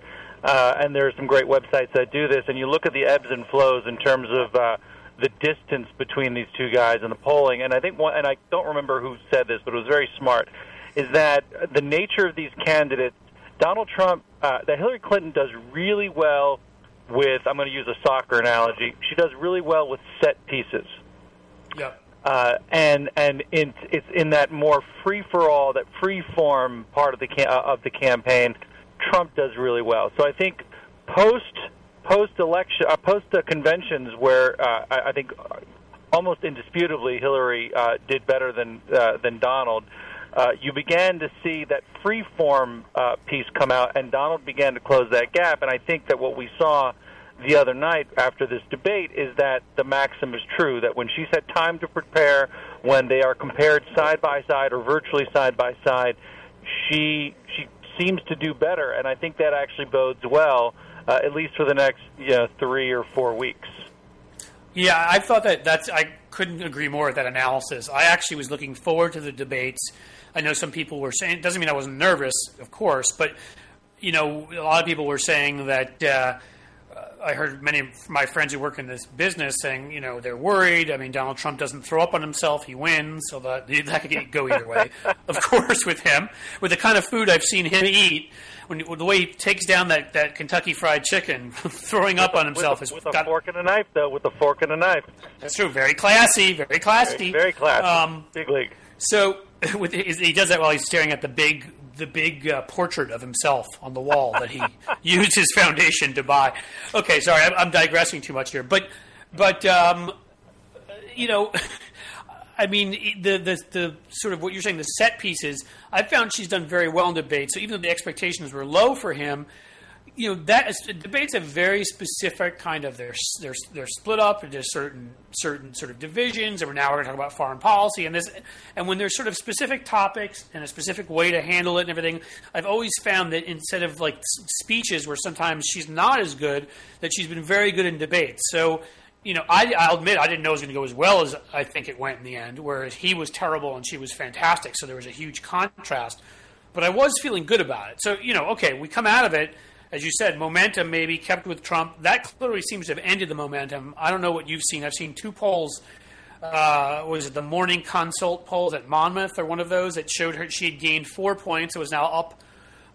uh, and there are some great websites that do this, and you look at the ebbs and flows in terms of uh, the distance between these two guys in the polling. And I think one, and I don't remember who said this, but it was very smart, is that the nature of these candidates, Donald Trump, uh, that Hillary Clinton does really well with. I'm going to use a soccer analogy. She does really well with set pieces. Yep. uh, and and in, it's in that more free for all, that free form part of the ca- uh, of the campaign. Trump does really well. So I think post post election, uh, post-conventions, where uh, I, I think almost indisputably Hillary uh, did better than uh, than Donald. Uh, you began to see that free form uh, piece come out, and Donald began to close that gap. And I think that what we saw the other night after this debate is that the maxim is true that when she's had time to prepare, when they are compared side by side or virtually side by side, she she seems to do better, and I think that actually bodes well, uh, at least for the next know three or four weeks. Yeah, I thought that that's I couldn't agree more with that analysis. I actually was looking forward to the debates. I know some people were saying it doesn't mean I wasn't nervous, of course, but you know, a lot of people were saying that uh, I heard many of my friends who work in this business saying, you know, they're worried. I mean, Donald Trump doesn't throw up on himself; he wins, so that that could go either way. of course, with him, with the kind of food I've seen him eat, when the way he takes down that, that Kentucky Fried Chicken, throwing up on himself with, is with a fork and a knife, though. With a fork and a knife. That's true. Very classy. Very classy. Very, very classy. Um, Big league. so with he does that while he's staring at the big the big uh, portrait of himself on the wall that he used his foundation to buy. Okay, sorry, I'm, I'm digressing too much here, but but um, you know. I mean, the, the the sort of what you're saying, the set pieces. I've found she's done very well in debate. So even though the expectations were low for him, you know that is, debates have very specific kind of they're they're they're split up into certain certain sort of divisions, and now we're going to talk about foreign policy and this, and when there's sort of specific topics and a specific way to handle it and everything, I've always found that instead of like speeches where sometimes she's not as good, that she's been very good in debates. So. You know, I, I'll admit I didn't know it was going to go as well as I think it went in the end. Whereas he was terrible and she was fantastic, so there was a huge contrast. But I was feeling good about it. So you know, okay, we come out of it as you said, momentum maybe kept with Trump. That clearly seems to have ended the momentum. I don't know what you've seen. I've seen two polls. Uh, was it the morning consult polls at Monmouth or one of those that showed her she had gained four points. It was now up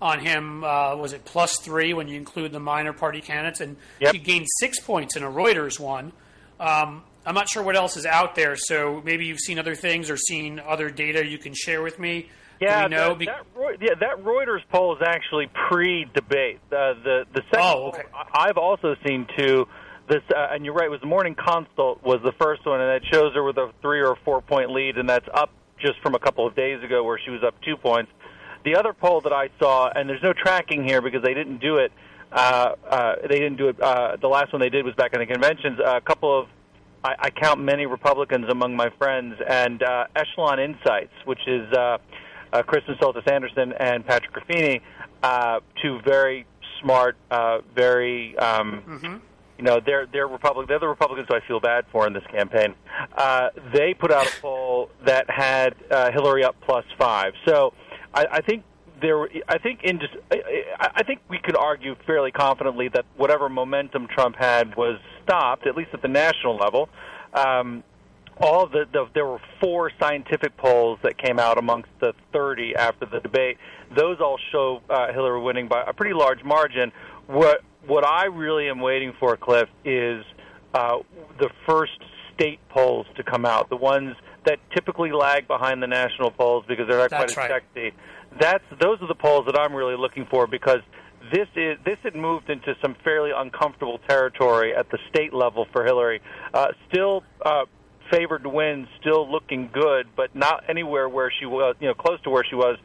on him. Uh, was it plus three when you include the minor party candidates? And Yep. she gained six points in a Reuters one. Um, I'm not sure what else is out there, so maybe you've seen other things or seen other data you can share with me. Do Yeah, we know? that, that, yeah, that Reuters poll is actually pre-debate. Uh, the the second Oh, okay. I've also seen too. This uh, and you're right. It was the Morning Consult was the first one, and it shows her with a three or four point lead, and that's up just from a couple of days ago where she was up two points. The other poll that I saw, and there's no tracking here because they didn't do it. Uh, uh, they didn't do it. Uh, the last one they did was back in the conventions. a couple of I, I count many Republicans among my friends, and uh, Echelon Insights, which is uh, uh, Kristen Soltis Anderson and Patrick Raffini, uh, two very smart, uh, very um, you know they're they're Republic they're the Republicans who I feel bad for in this campaign. Uh, they put out a poll that had uh, Hillary up plus five. So I, I think there. I think in just I, I think we could argue fairly confidently that whatever momentum Trump had was stopped, at least at the national level. Um, all the, the there were four scientific polls that came out amongst the 30 after the debate. Those all show uh, Hillary winning by a pretty large margin. What what I really am waiting for, Cliff, is uh, the first state polls to come out. The ones that typically lag behind the national polls because they're not That's quite as right. sexy. That's those are the polls that I'm really looking for because this is this had moved into some fairly uncomfortable territory at the state level for Hillary. Uh, still uh, favored to win, still looking good, but not anywhere where she was, you know, close to where she was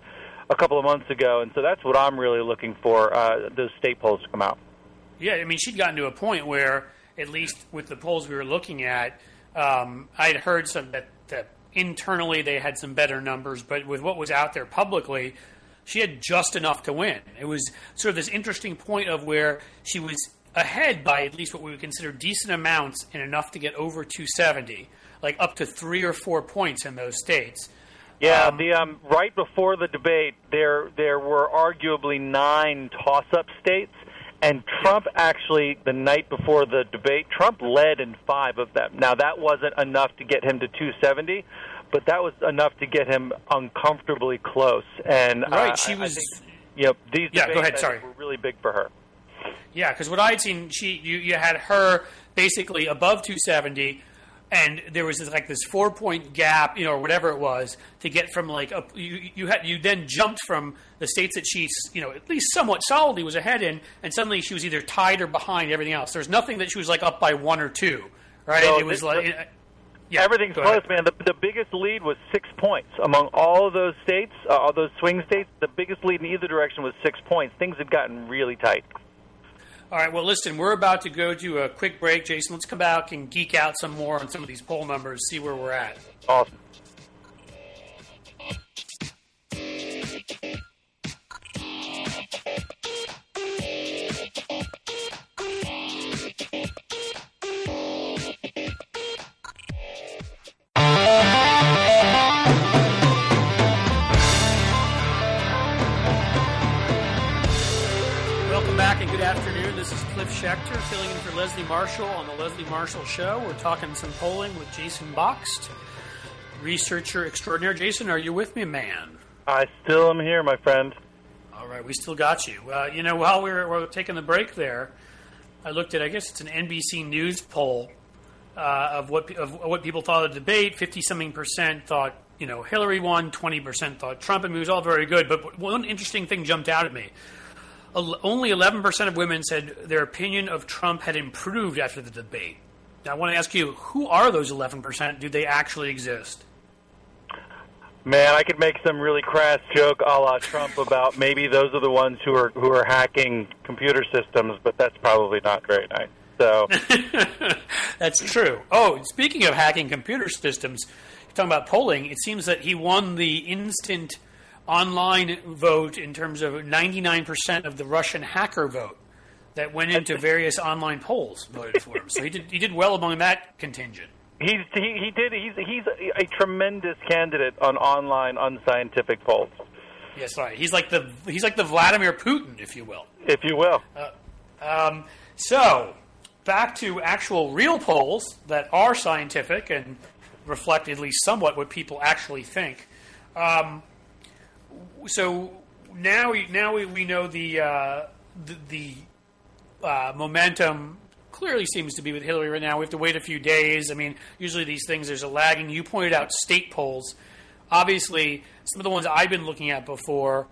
a couple of months ago. And so that's what I'm really looking for uh, those state polls to come out. Yeah, I mean, she'd gotten to a point where, at least with the polls we were looking at, um, I'd heard some that, that internally they had some better numbers, but with what was out there publicly, she had just enough to win. It was sort of this interesting point of where she was ahead by at least what we would consider decent amounts and enough to get over 270, like up to three or four points in those states. Yeah, Um, the um, right before the debate, there there were arguably nine toss-up states, and Trump actually the night before the debate, Trump led in five of them. Now that wasn't enough to get him to 270, but that was enough to get him uncomfortably close. And Right, uh, she was- think, you know, these Yeah, go ahead, sorry. were really big for her. Yeah, because what I'd seen, she you, you had her basically above 270, and there was this, like this four point gap, you know, or whatever it was, to get from like a, you you had you then jumped from the states that she you know at least somewhat solidly was ahead in, and suddenly she was either tied or behind everything else. There was nothing that she was like up by one or two, right? It was like. the- yeah, Everything's close, ahead. man. The, the biggest lead was six points among all of those states, uh, all those swing states. The biggest lead in either direction was six points. Things had gotten really tight. All right, well, listen, we're about to go to a quick break. Jason, let's come back and geek out some more on some of these poll numbers, see where we're at. Awesome. Welcome back and good afternoon. This is Cliff Schecter, filling in for Leslie Marshall on the Leslie Marshall Show. We're talking some polling with Jason Boxt, researcher extraordinaire. Jason, are you with me, man? I still am here, my friend. All right, we still got you. Uh, you know, while we were, we were taking the break there, I looked at, I guess it's an NBC News poll uh, of what of what people thought of the debate. Fifty something percent thought you know Hillary won. Twenty percent thought Trump, and it was all very good. But one interesting thing jumped out at me. Only 11% of women said their opinion of Trump had improved after the debate. Now, I want to ask you, who are those 11%? Do they actually exist? Man, I could make some really crass joke a la Trump about maybe those are the ones who are who are hacking computer systems, but that's probably not very nice. So that's true. Oh, speaking of hacking computer systems, you're talking about polling. It seems that he won the instant online vote in terms of 99% of the Russian hacker vote that went into various online polls voted for him. So he did he did well among that contingent. He's he, he did he's he's a, a tremendous candidate on online unscientific polls. Yes, right. He's like the he's like the Vladimir Putin, if you will. If you will. Uh, um, so back to actual real polls that are scientific and reflect at least somewhat what people actually think. Um, so now we now we, we know the uh, the, the uh, momentum clearly seems to be with Hillary right now. We have to wait a few days. I mean, usually these things there's a lagging. You pointed out state polls. Obviously, some of the ones I've been looking at before,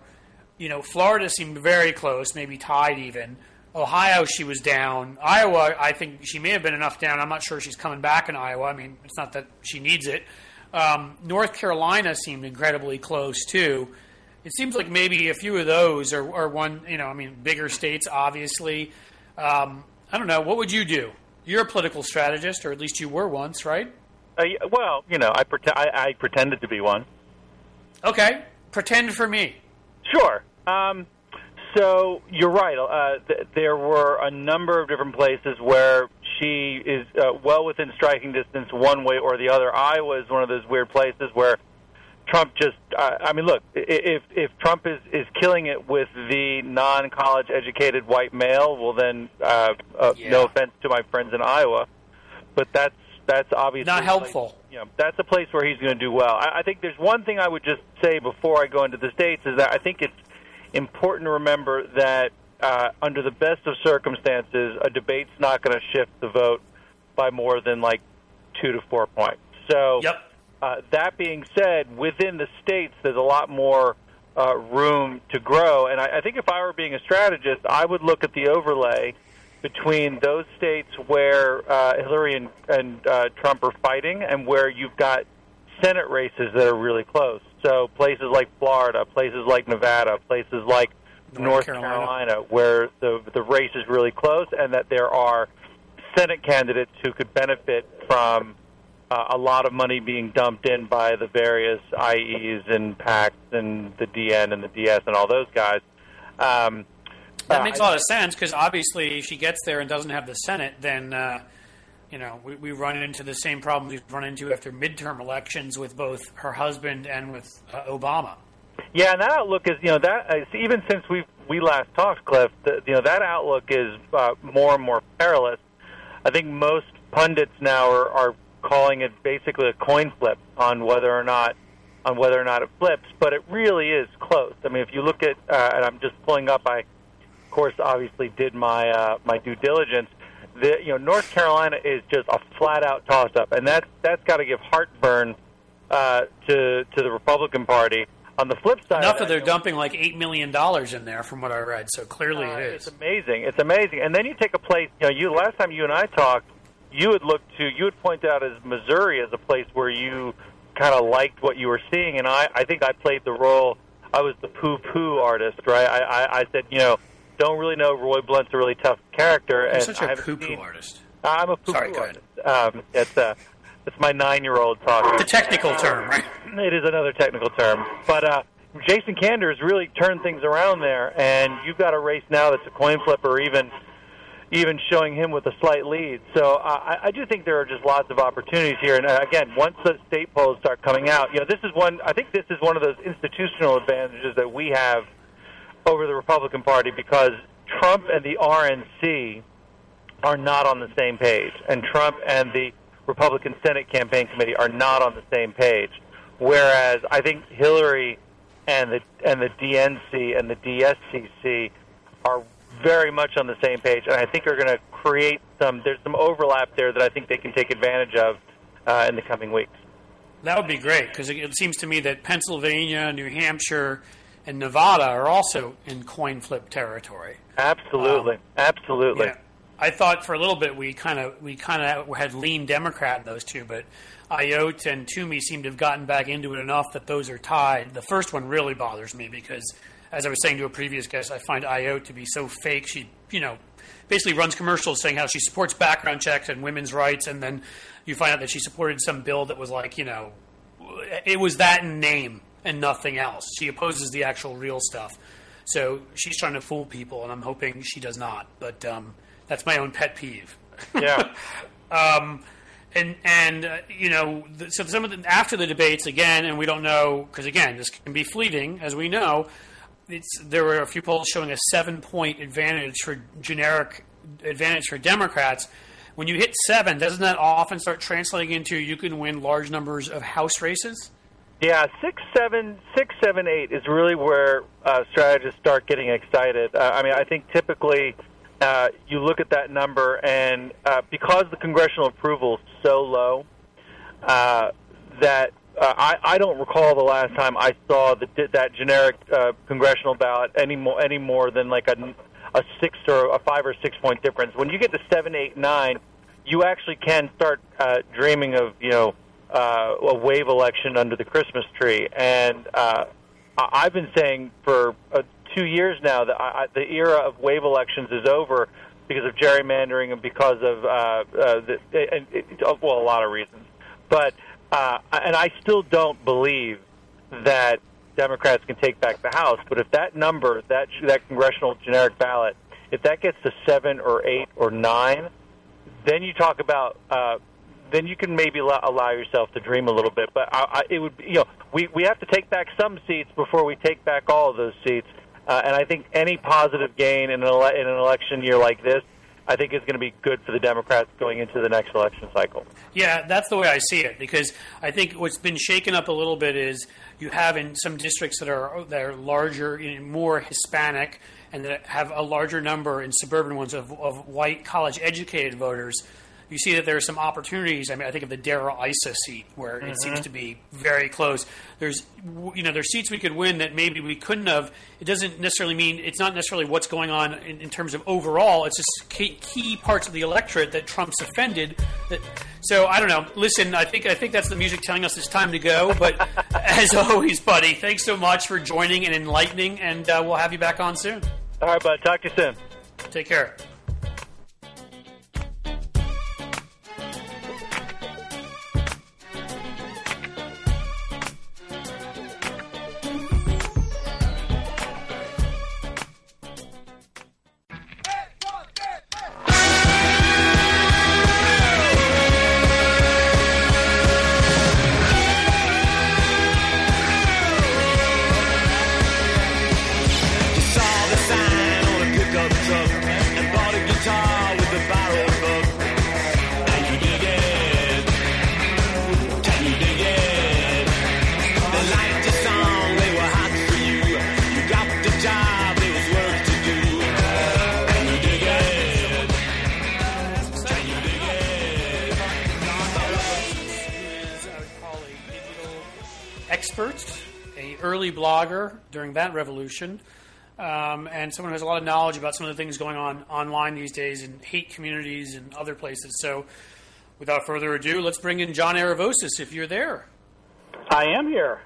you know, Florida seemed very close, maybe tied even. Ohio, she was down. Iowa, I think she may have been enough down. I'm not sure she's coming back in Iowa. I mean, it's not that she needs it. Um, North Carolina seemed incredibly close too. It seems like maybe a few of those are, are one, you know, I mean, bigger states, obviously. Um, I don't know. What would you do? You're a political strategist, or at least you were once, right? Uh, well, you know, I, pre- I, I pretended to be one. Okay, pretend for me. Sure. Um, so you're right. Uh, th- there were a number of different places where she is uh, well within striking distance, one way or the other. Iowa is one of those weird places where Trump just uh, I mean look if if Trump is is killing it with the non college educated white male well then uh, uh, yeah. no offense to my friends in Iowa but that's that's obviously not helpful place, you know, that's a place where he's going to do well. I, I think there's one thing I would just say before I go into the states is that I think it's important to remember that uh, under the best of circumstances a debate's not going to shift the vote by more than like two to four points. So yep uh, that being said, within the states, there's a lot more uh, room to grow. And I, I think if I were being a strategist, I would look at the overlay between those states where uh, Hillary and, and uh, Trump are fighting and where you've got Senate races that are really close. So places like Florida, places like Nevada, places like North, North Carolina. Carolina, where the the race is really close, and that there are Senate candidates who could benefit from uh, a lot of money being dumped in by the various IEs and PACs and the DN and the DS and all those guys. Um, that uh, makes a lot of sense because obviously, if she gets there and doesn't have the Senate, then uh, you know we, we run into the same problems we've run into after midterm elections with both her husband and with uh, Obama. Yeah, and that outlook is you know that uh, even since we we last talked, Cliff, the, you know that outlook is uh, more and more perilous. I think most pundits now are, are calling it basically a coin flip on whether or not on whether or not it flips, but it really is close. I mean, if you look at, uh, and I'm just pulling up, I, of course, obviously did my uh, my due diligence. The you know North Carolina is just a flat out toss up, and that's that's got to give heartburn uh, to to the Republican Party. On the flip side, enough of that, they're dumping like eight million dollars in there, from what I read. So clearly, uh, it is. It's amazing. It's amazing. And then you take a place. You know, you last time you and I talked, you would look to you would point out as Missouri as a place where you kind of liked what you were seeing, and I I think I played the role. I was the poo poo artist, right? I, I I said, you know, don't really know Roy Blunt's a really tough character, You're and such a poo poo artist. I'm a poo poo artist. Um, it's uh, it's my nine year old talking. The technical term, right? It is another technical term, but. uh Jason Kander has really turned things around there, and you've got a race now that's a coin flip or even even showing him with a slight lead. So uh, I, I do think there are just lots of opportunities here. And uh, again, once the state polls start coming out, you know, this is one. I think this is one of those institutional advantages that we have over the Republican Party because Trump and the RNC are not on the same page, and Trump and the Republican Senate Campaign Committee are not on the same page. Whereas I think Hillary and the and the DNC and the DSCC are very much on the same page, and I think are going to create some. There's some overlap there that I think they can take advantage of uh, in the coming weeks. That would be great because it, it seems to me that Pennsylvania, New Hampshire, and Nevada are also in coin flip territory. Absolutely, Um, absolutely. Yeah. I thought for a little bit we kind of we kind of had lean Democrat in those two, but Ayotte and Toomey seem to have gotten back into it enough that those are tied. The first one really bothers me because, as I was saying to a previous guest, I find Ayotte to be so fake. She, you know, basically runs commercials saying how she supports background checks and women's rights, and then you find out that she supported some bill that was like, you know, it was that in name and nothing else. She opposes the actual real stuff. So she's trying to fool people, and I'm hoping she does not. But um, that's my own pet peeve. Yeah. Um, and and uh, you know, the, so some of the, after the debates again, and we don't know because again, this can be fleeting, as we know. There were a few polls showing a seven-point advantage for generic advantage for Democrats. When you hit seven, doesn't that often start translating into you can win large numbers of House races? Yeah, six, seven, six, seven, eight is really where uh, strategists start getting excited. Uh, I mean, I think typically uh, you look at that number, and uh, because the congressional approval is so low, uh, that uh, I, I don't recall the last time I saw the, that generic uh, congressional ballot any more any more than like a, a six or a five or six point difference. When you get to seven, eight, nine, you actually can start uh, dreaming of you know uh, a wave election under the Christmas tree. And uh, I've been saying for uh, two years now that I, I, the era of wave elections is over because of gerrymandering and because of uh, uh, the, and it, well a lot of reasons. But uh, and I still don't believe that Democrats can take back the House. But if that number, that that congressional generic ballot, if that gets to seven or eight or nine, then you talk about uh, then you can maybe allow, yourself to dream a little bit. But I, I, it would, you know, we we have to take back some seats before we take back all of those seats. Uh, and I think any positive gain in an, ele- in an election year like this, I think is going to be good for the Democrats going into the next election cycle. Yeah, that's the way I see it because I think what's been shaken up a little bit is you have in some districts that are that are larger, more Hispanic, and that have a larger number in suburban ones of, of white college educated voters. You see that there are some opportunities. I mean, I think of the Darrell Issa seat where it seems to be very close. There's, you know, there's seats we could win that maybe we couldn't have. It doesn't necessarily mean it's not necessarily what's going on in, in terms of overall. It's just key, key parts of the electorate that Trump's offended. That so I don't know. Listen, I think I think that's the music telling us it's time to go. But as always, buddy, thanks so much for joining and enlightening, and uh, we'll have you back on soon. All right, bud. Talk to you soon. Take care. During that revolution, um, and someone who has a lot of knowledge about some of the things going on online these days in hate communities and other places. So, without further ado, let's bring in John Aravosis if you're there. I am here.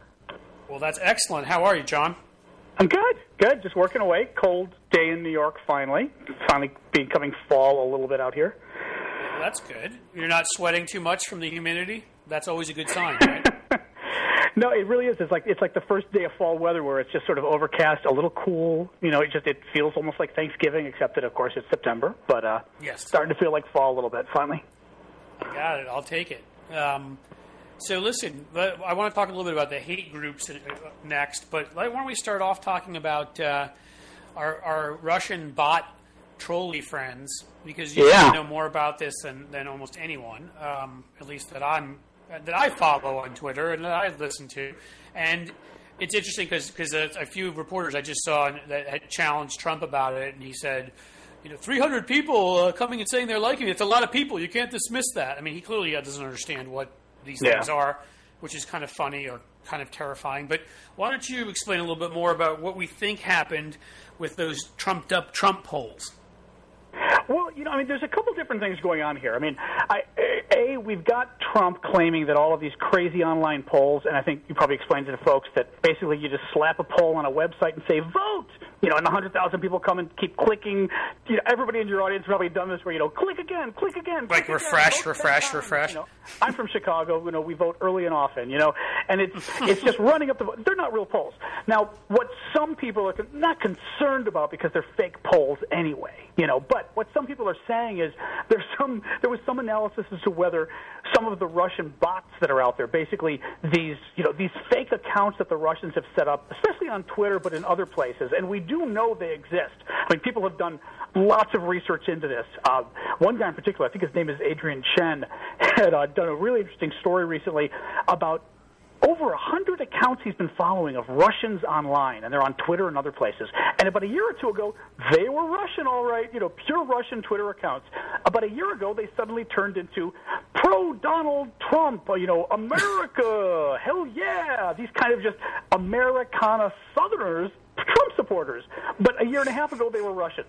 Well, that's excellent. How are you, John? I'm good. Good. Just working away. Cold day in New York. Finally, finally becoming fall a little bit out here. Well, that's good. You're not sweating too much from the humidity. That's always a good sign, right? No, it really is. It's like it's like the first day of fall weather where it's just sort of overcast, a little cool. You know, it just it feels almost like Thanksgiving, except that of course it's September. But uh, Yes. starting to feel like fall a little bit finally. I got it. I'll take it. Um, so listen, I want to talk a little bit about the hate groups uh, next, but why don't we start off talking about uh, our, our Russian bot trolley friends because you Yeah. know more about this than, than almost anyone, um, at least that I'm that I follow on Twitter and that I listen to. And it's interesting because a, a few reporters I just saw that had challenged Trump about it, and he said. You know, 300 people uh, coming and saying they're liking it. It's a lot of people. You can't dismiss that. I mean, he clearly uh, doesn't understand what these Yeah. things are, which is kind of funny or kind of terrifying. But why don't you explain a little bit more about what we think happened with those trumped up Trump polls? Well, you know, I mean, there's a couple different things going on here. I mean, I, a we've got Trump claiming that all of these crazy online polls, and I think you probably explained to the folks that basically you just slap a poll on a website and say vote, you know, and 100,000 people come and keep clicking. You know, everybody in your audience probably done this, where you know, click again, click again, Like again, refresh, refresh, refresh. You know, I'm from Chicago. You know, we vote early and often. You know, and it's it's just running up the. They're not real polls. Now, what some people are con- not concerned about because they're fake polls anyway. You know, but what some people are saying is there's some there was some analysis as to whether some of the Russian bots that are out there, basically these you know these fake accounts that the Russians have set up, especially on Twitter, but in other places, and we do know they exist. I mean, people have done lots of research into this. Uh, one guy in particular, I think his name is Adrian Chen, had uh, done a really interesting story recently about over a hundred accounts he's been following of Russians online, and they're on Twitter and other places. And about a year or two ago, they were Russian, all right, you know, pure Russian Twitter accounts. About a year ago, they suddenly turned into pro Donald Trump, uh, you know, America, hell yeah, these kind of just Americana Southerners, Trump supporters. But a year and a half ago, they were Russians.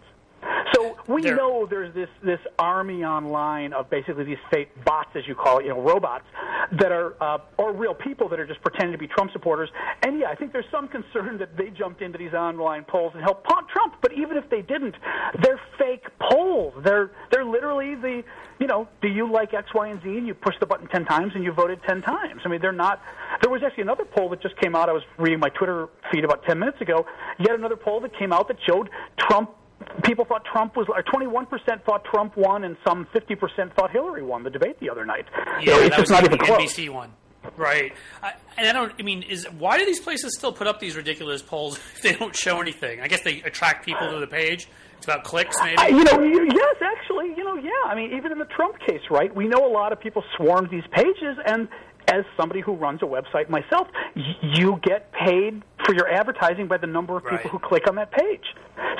So we There- know there's this this army online of basically these fake bots, as you call it, you know, robots that are uh, or real people that are just pretending to be Trump supporters. And yeah, I think there's some concern that they jumped into these online polls and helped pump Trump. But even if they didn't, they're fake polls. They're they're literally the you know, do you like X, Y, and Z? And you push the button ten times and you voted ten times. I mean, they're not. There was actually another poll that just came out. I was reading my Twitter feed about ten minutes ago. Yet another poll that came out that showed Trump people thought Trump was, or 21% thought Trump won, and some 50% thought Hillary won the debate the other night. Yeah, So it's that just was not the even close. NBC one. Right. I, and I don't. I mean, is why do these places still put up these ridiculous polls if they don't show anything? I guess they attract people to the page. It's about clicks, maybe. I, you know, you, yes, actually, you know, yeah. I mean, even in the Trump case, right? We know a lot of people swarmed these pages, and as somebody who runs a website myself, y- you get paid for your advertising by the number of people Right. who click on that page.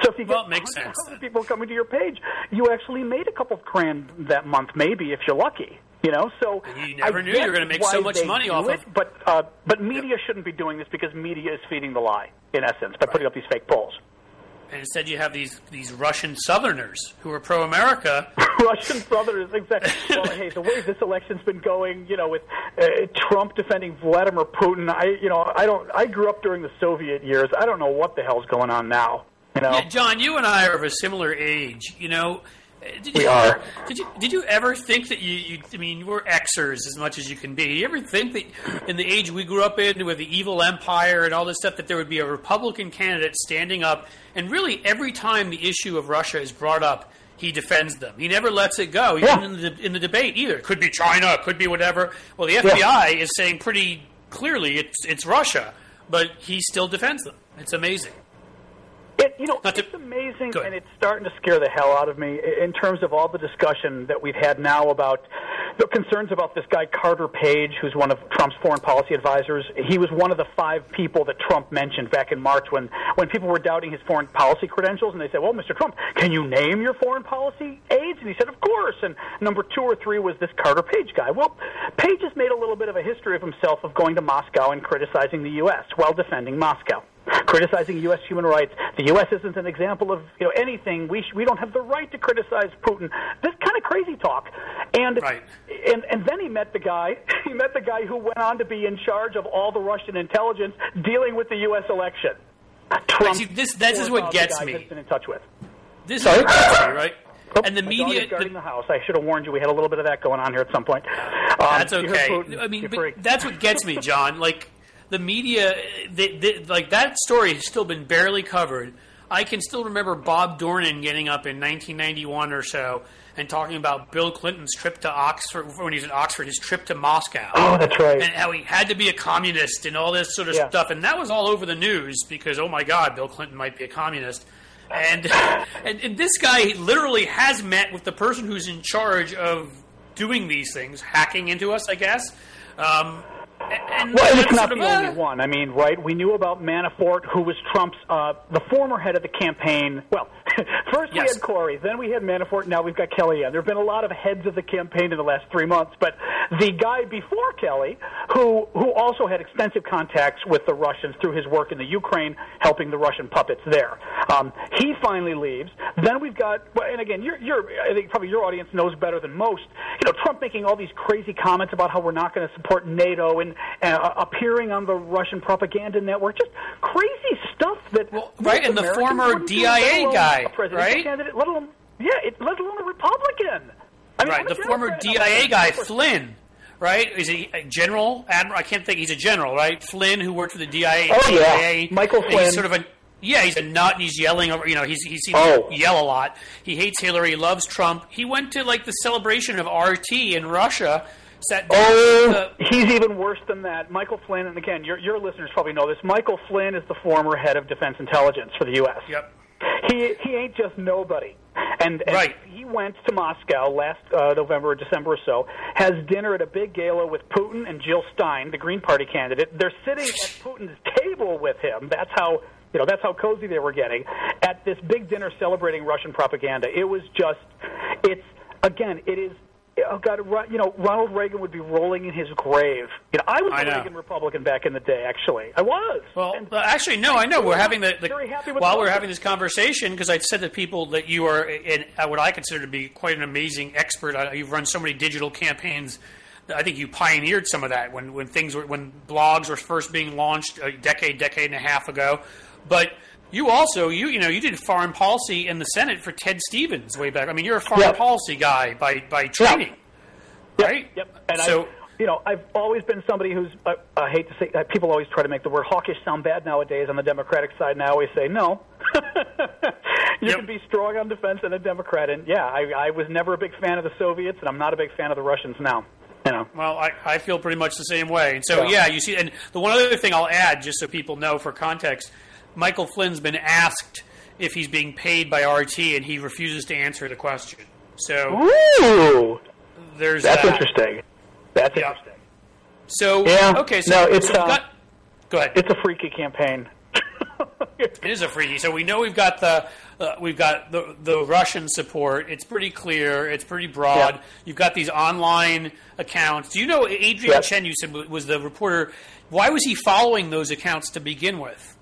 So if you Well, get 100 sense. people coming to your page, you actually made a couple of grand that month, maybe if you're lucky. You know, so You never I knew you were gonna make so much money off it, of- But uh, but media shouldn't be doing this because media is feeding the lie in essence by putting up these fake polls. And instead, you have these these Russian Southerners who are pro-America. Russian brothers, exactly. Well, hey, the way this election's been going, you know, with uh, Trump defending Vladimir Putin, I, you know, I don't. I grew up during the Soviet years. I don't know what the hell's going on now. You know, Yeah, John, you and I are of a similar age. You know, did We you, are. Did you did you ever think that you, you? I mean, we're Xers as much as you can be. Did you ever think that in the age we grew up in, with the evil empire and all this stuff, that there would be a Republican candidate standing up and really every time the issue of Russia is brought up, he defends them. He never lets it go, even Yeah. in the in the debate either. Could be China, could be whatever. Well, the FBI is saying pretty clearly it's it's Russia, but he still defends them. It's amazing. It, you know, to- it's amazing, and it's starting to scare the hell out of me in terms of all the discussion that we've had now about the concerns about this guy Carter Page, who's one of Trump's foreign policy advisors. He was one of the five people that Trump mentioned back in March when when people were doubting his foreign policy credentials, and they said, "Well, Mr. Trump, can you name your foreign policy aides?" And he said, "Of course." And number two or three was this Carter Page guy. Well, Page has made a little bit of a history of himself of going to Moscow and criticizing the U.S. while defending Moscow criticizing U.S. human rights. The U.S. isn't an example of you know anything. We sh- we don't have the right to criticize Putin. This kind of crazy talk. And Right. and and then he met the guy. He met the guy who went on to be in charge of all the Russian intelligence dealing with the U.S. election. Trump. See, this- this is what gets me. Has been in touch with. This Sorry? is what gets me, right? Oh, and the media. guarding the- the house. I should have warned you. We had a little bit of that going on here at some point. Um, That's okay. Putin, I mean, that's what gets me, John. Like the media, they, they, like that story has still been barely covered. I can still remember Bob Dornan getting up in 1991 or so and talking about Bill Clinton's trip to Oxford when he was at Oxford, his trip to Moscow. Oh, that's right. and how he had to be a communist and all this sort of Yeah. stuff. And that was all over the news because, oh my God, Bill Clinton might be a communist. and, and and this guy literally has met with the person who's in charge of doing these things, hacking into us, I guess. Um, and, Well, it's not of, the only one. I mean, right? We knew about Manafort, who was Trump's, uh, the former head of the campaign. Well, first we had Corey, then we had Manafort, now we've got Kellyanne. There have been a lot of heads of the campaign in the last three months, but the guy before Kelly, who who also had extensive contacts with the Russians through his work in the Ukraine, helping the Russian puppets there, um, he finally leaves. Then we've got, and again, you're, you're, I think probably your audience knows better than most. You know, Trump making all these crazy comments about how we're not going to support NATO and uh, appearing on the Russian propaganda network, just crazy stuff that Well, right, and the Americans former DIA guy, a presidential right? Candidate, let alone, yeah, it, let alone a Republican. I mean, right, the former DIA guy, Flynn. Right? Is he a general? Admiral? I can't think. He's a general, right? Flynn, who worked for the DIA. Oh, yeah. DIA. Michael Flynn. He's sort of a yeah. He's a nut, and he's yelling over. You know, he's he's seen Oh. yell a lot. He hates Hillary. He loves Trump. He went to like the celebration of RT in Russia. Sat down Oh, the- he's even worse than that. Michael Flynn, and again, your, your listeners probably know this. Michael Flynn is the former head of Defense Intelligence for the U.S. Yep. He he ain't just nobody. And, and Right. he went to Moscow last uh, November or December or so, has dinner at a big gala with Putin and Jill Stein, the Green Party candidate. They're sitting at Putin's table with him. That's how you know that's how cozy they were getting at this big dinner celebrating Russian propaganda. It was just it's again it is oh god you know Ronald Reagan would be rolling in his grave. You know I was I a know. Reagan Republican back in the day actually. I was. Well, And- actually, no. I know we're having the, the Very happy with while the we're having this conversation because I said to people that you are in uh, what I consider to be quite an amazing expert. Uh, You've run so many digital campaigns. I think you pioneered some of that when when things were when blogs were first being launched a decade, decade and a half ago. But you also you you know you did foreign policy in the Senate for Ted Stevens way back. I mean, you're a foreign Yeah. policy guy by by training, right? Yep. And so. I, you know, I've always been somebody who's, uh, I hate to say, uh, people always try to make the word hawkish sound bad nowadays on the Democratic side, and I always say no. you Yep. can be strong on defense and a Democrat, and yeah, I, I was never a big fan of the Soviets, and I'm not a big fan of the Russians now. You know. Well, I, I feel pretty much the same way. And so, Yeah. yeah, you see, and the one other thing I'll add, just so people know for context, Michael Flynn's been asked if he's being paid by RT, and he refuses to answer the question. So Ooh, there's that's that. interesting. That's Yeah. interesting. So Yeah. okay, so, No, it's, so uh, got. Go ahead. It's a freaky campaign. It is a freaky. So we know we've got the uh, we've got the the Russian support. It's pretty clear. It's pretty broad. Yeah. You've got these online accounts. Do you know Adrian Yeah. Chen? You said was the reporter. Why was he following those accounts to begin with?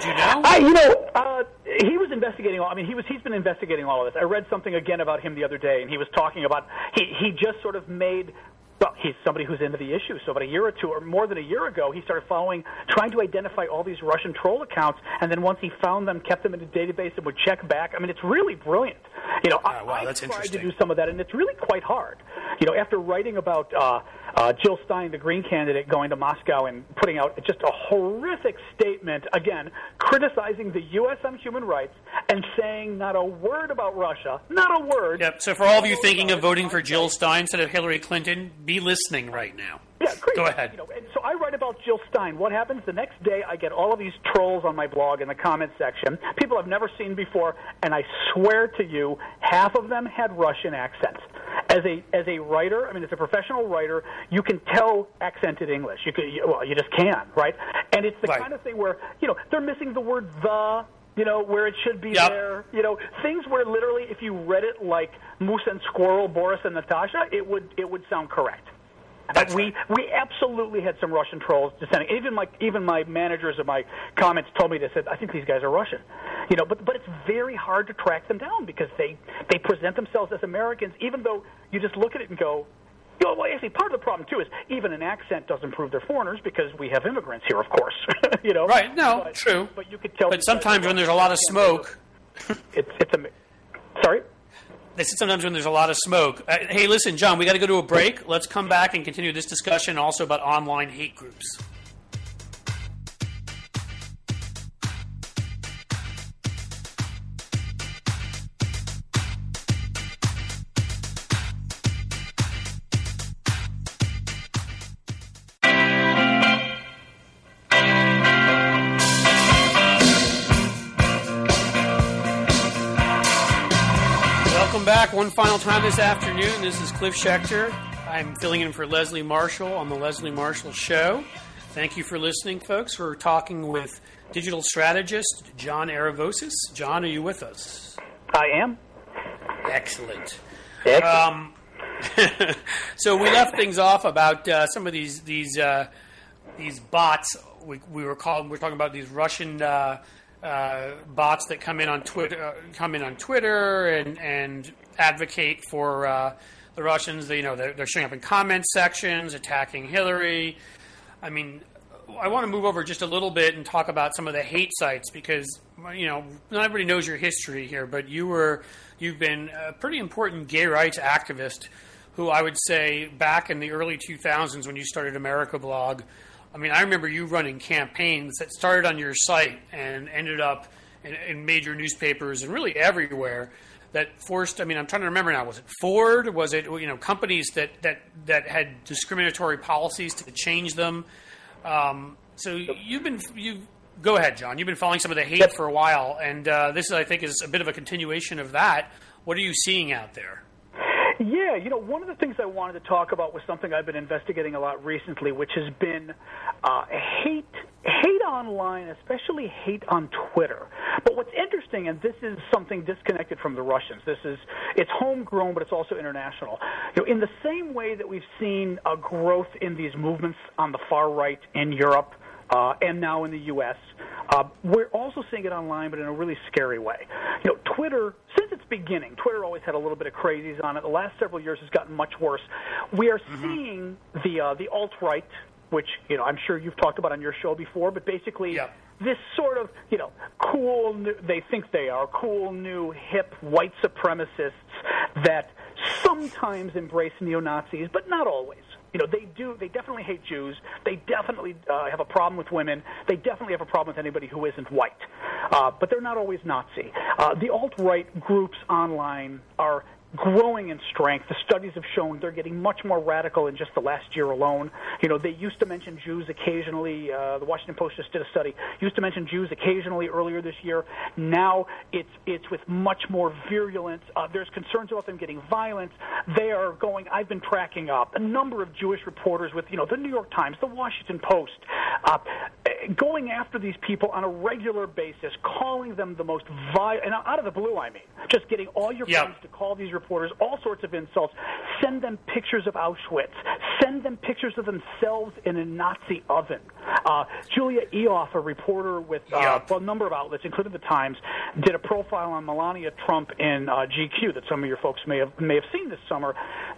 Do you know? I, you know, uh, he was investigating. All, I mean, he was. He's been investigating all of this. I read something again about him the other day, and he was talking about he he just sort of made. Well, he's somebody who's into the issue. So about a year or two, or more than a year ago, he started following, trying to identify all these Russian troll accounts, and then once he found them, kept them in a database and would check back. I mean, it's really brilliant. You know, I, Ah, wow, I that's tried to do some of that, and it's really quite hard. You know, after writing about uh, uh, Jill Stein, the Green candidate, going to Moscow and putting out just a horrific statement, again, criticizing the U.S. on human rights and saying not a word about Russia, not a word. Yep. So for all of you thinking of voting for Jill Stein instead of Hillary Clinton, be listening right now. Yeah, great. Go ahead. You know, so I write about Jill Stein. What happens the next day? I get all of these trolls on my blog in the comments section, people I've never seen before, and I swear to you, half of them had Russian accents. As a as a writer, I mean, as a professional writer, you can tell accented English. You can, you, well, you just can, right? And it's the Right. kind of thing where you know they're missing the word the. You know where it should be Yep. there. You know things where literally, if you read it like Moose and Squirrel, Boris and Natasha, it would it would sound correct. That's we right. we absolutely had some Russian trolls descending. Even my even my managers of my comments told me they said I think these guys are Russian. You know, but but it's very hard to track them down because they they present themselves as Americans, even though you just look at it and go. You know, well, actually, part of the problem too is even an accent doesn't prove they're foreigners because we have immigrants here, of course. you know, Right, no, But- true. But you could tell. But sometimes when there's a lot of smoke, it's it's a sorry. They said sometimes when there's a lot of smoke. Uh, hey, listen, John, we got to go to a break. Let's come back and continue this discussion also about online hate groups. Back one final time this afternoon. This is Cliff Schecter. I'm filling in for Leslie Marshall on the Leslie Marshall Show. Thank you for listening, folks. We're talking with digital strategist John Aravosis. John, are you with us? I am. Excellent. Excellent. Um, so we left things off about uh, some of these these uh, these bots. We, we were called. We're talking about these Russian uh, uh, bots that come in on Twitter, uh, come in on Twitter, and and advocate for uh, the Russians. They, you know, they're, they're showing up in comment sections, attacking Hillary. I mean, I want to move over just a little bit and talk about some of the hate sites because you know not everybody knows your history here, but you were you've been a pretty important gay rights activist who I would say back in the early 2000s when you started America Blog. I mean, I remember you running campaigns that started on your site and ended up in, in major newspapers and really everywhere that forced. I mean, I'm trying to remember now. Was it Ford? Was it you know companies that that that had discriminatory policies to change them? Um, so you've been you go ahead, John. You've been following some of the hate for a while, and uh, this I think is a bit of a continuation of that. What are you seeing out there? Yeah, you know, one of the things I wanted to talk about was something I've been investigating a lot recently, which has been uh, hate hate online, especially hate on Twitter. But what's interesting, and this is something disconnected from the Russians. This is it's homegrown, but it's also international. You know, in the same way that we've seen a growth in these movements on the far right in Europe. Uh, and now in the U.S. Uh, we're also seeing it online, but in a really scary way. You know, Twitter, since its beginning, Twitter always had a little bit of crazies on it. The last several years has gotten much worse. We are seeing the uh, the alt right, which you know I'm sure you've talked about on your show before, but basically. Yeah. This sort of, you know, cool, new, they think they are cool, new, hip, white supremacists that sometimes embrace neo Nazis, but not always. You know, they do. They definitely hate Jews. They definitely uh, have a problem with women. They definitely have a problem with anybody who isn't white. Uh, but they're not always Nazi. Uh, the alt right groups online are growing in strength. The studies have shown they're getting much more radical in just the last year alone. You know, they used to mention Jews occasionally. Uh, the Washington Post just did a study. Used to mention Jews occasionally earlier this year. Now it's it's with much more virulence. Uh, there's concerns about them getting violent. They are going. I've been tracking up a number of Jewish reporters with you know the New York Times, the Washington Post, uh, going after these people on a regular basis, calling them the most vile and out of the blue. I mean, just getting all your Yeah. friends to call these reporters all sorts of insults. Send them pictures of Auschwitz. Send them pictures of themselves in a Nazi oven. Uh, Julia Ioffe, a reporter with uh, Yep. a number of outlets, including the Times, did a profile on Melania Trump in uh, GQ that some of your folks may have may have seen this summer.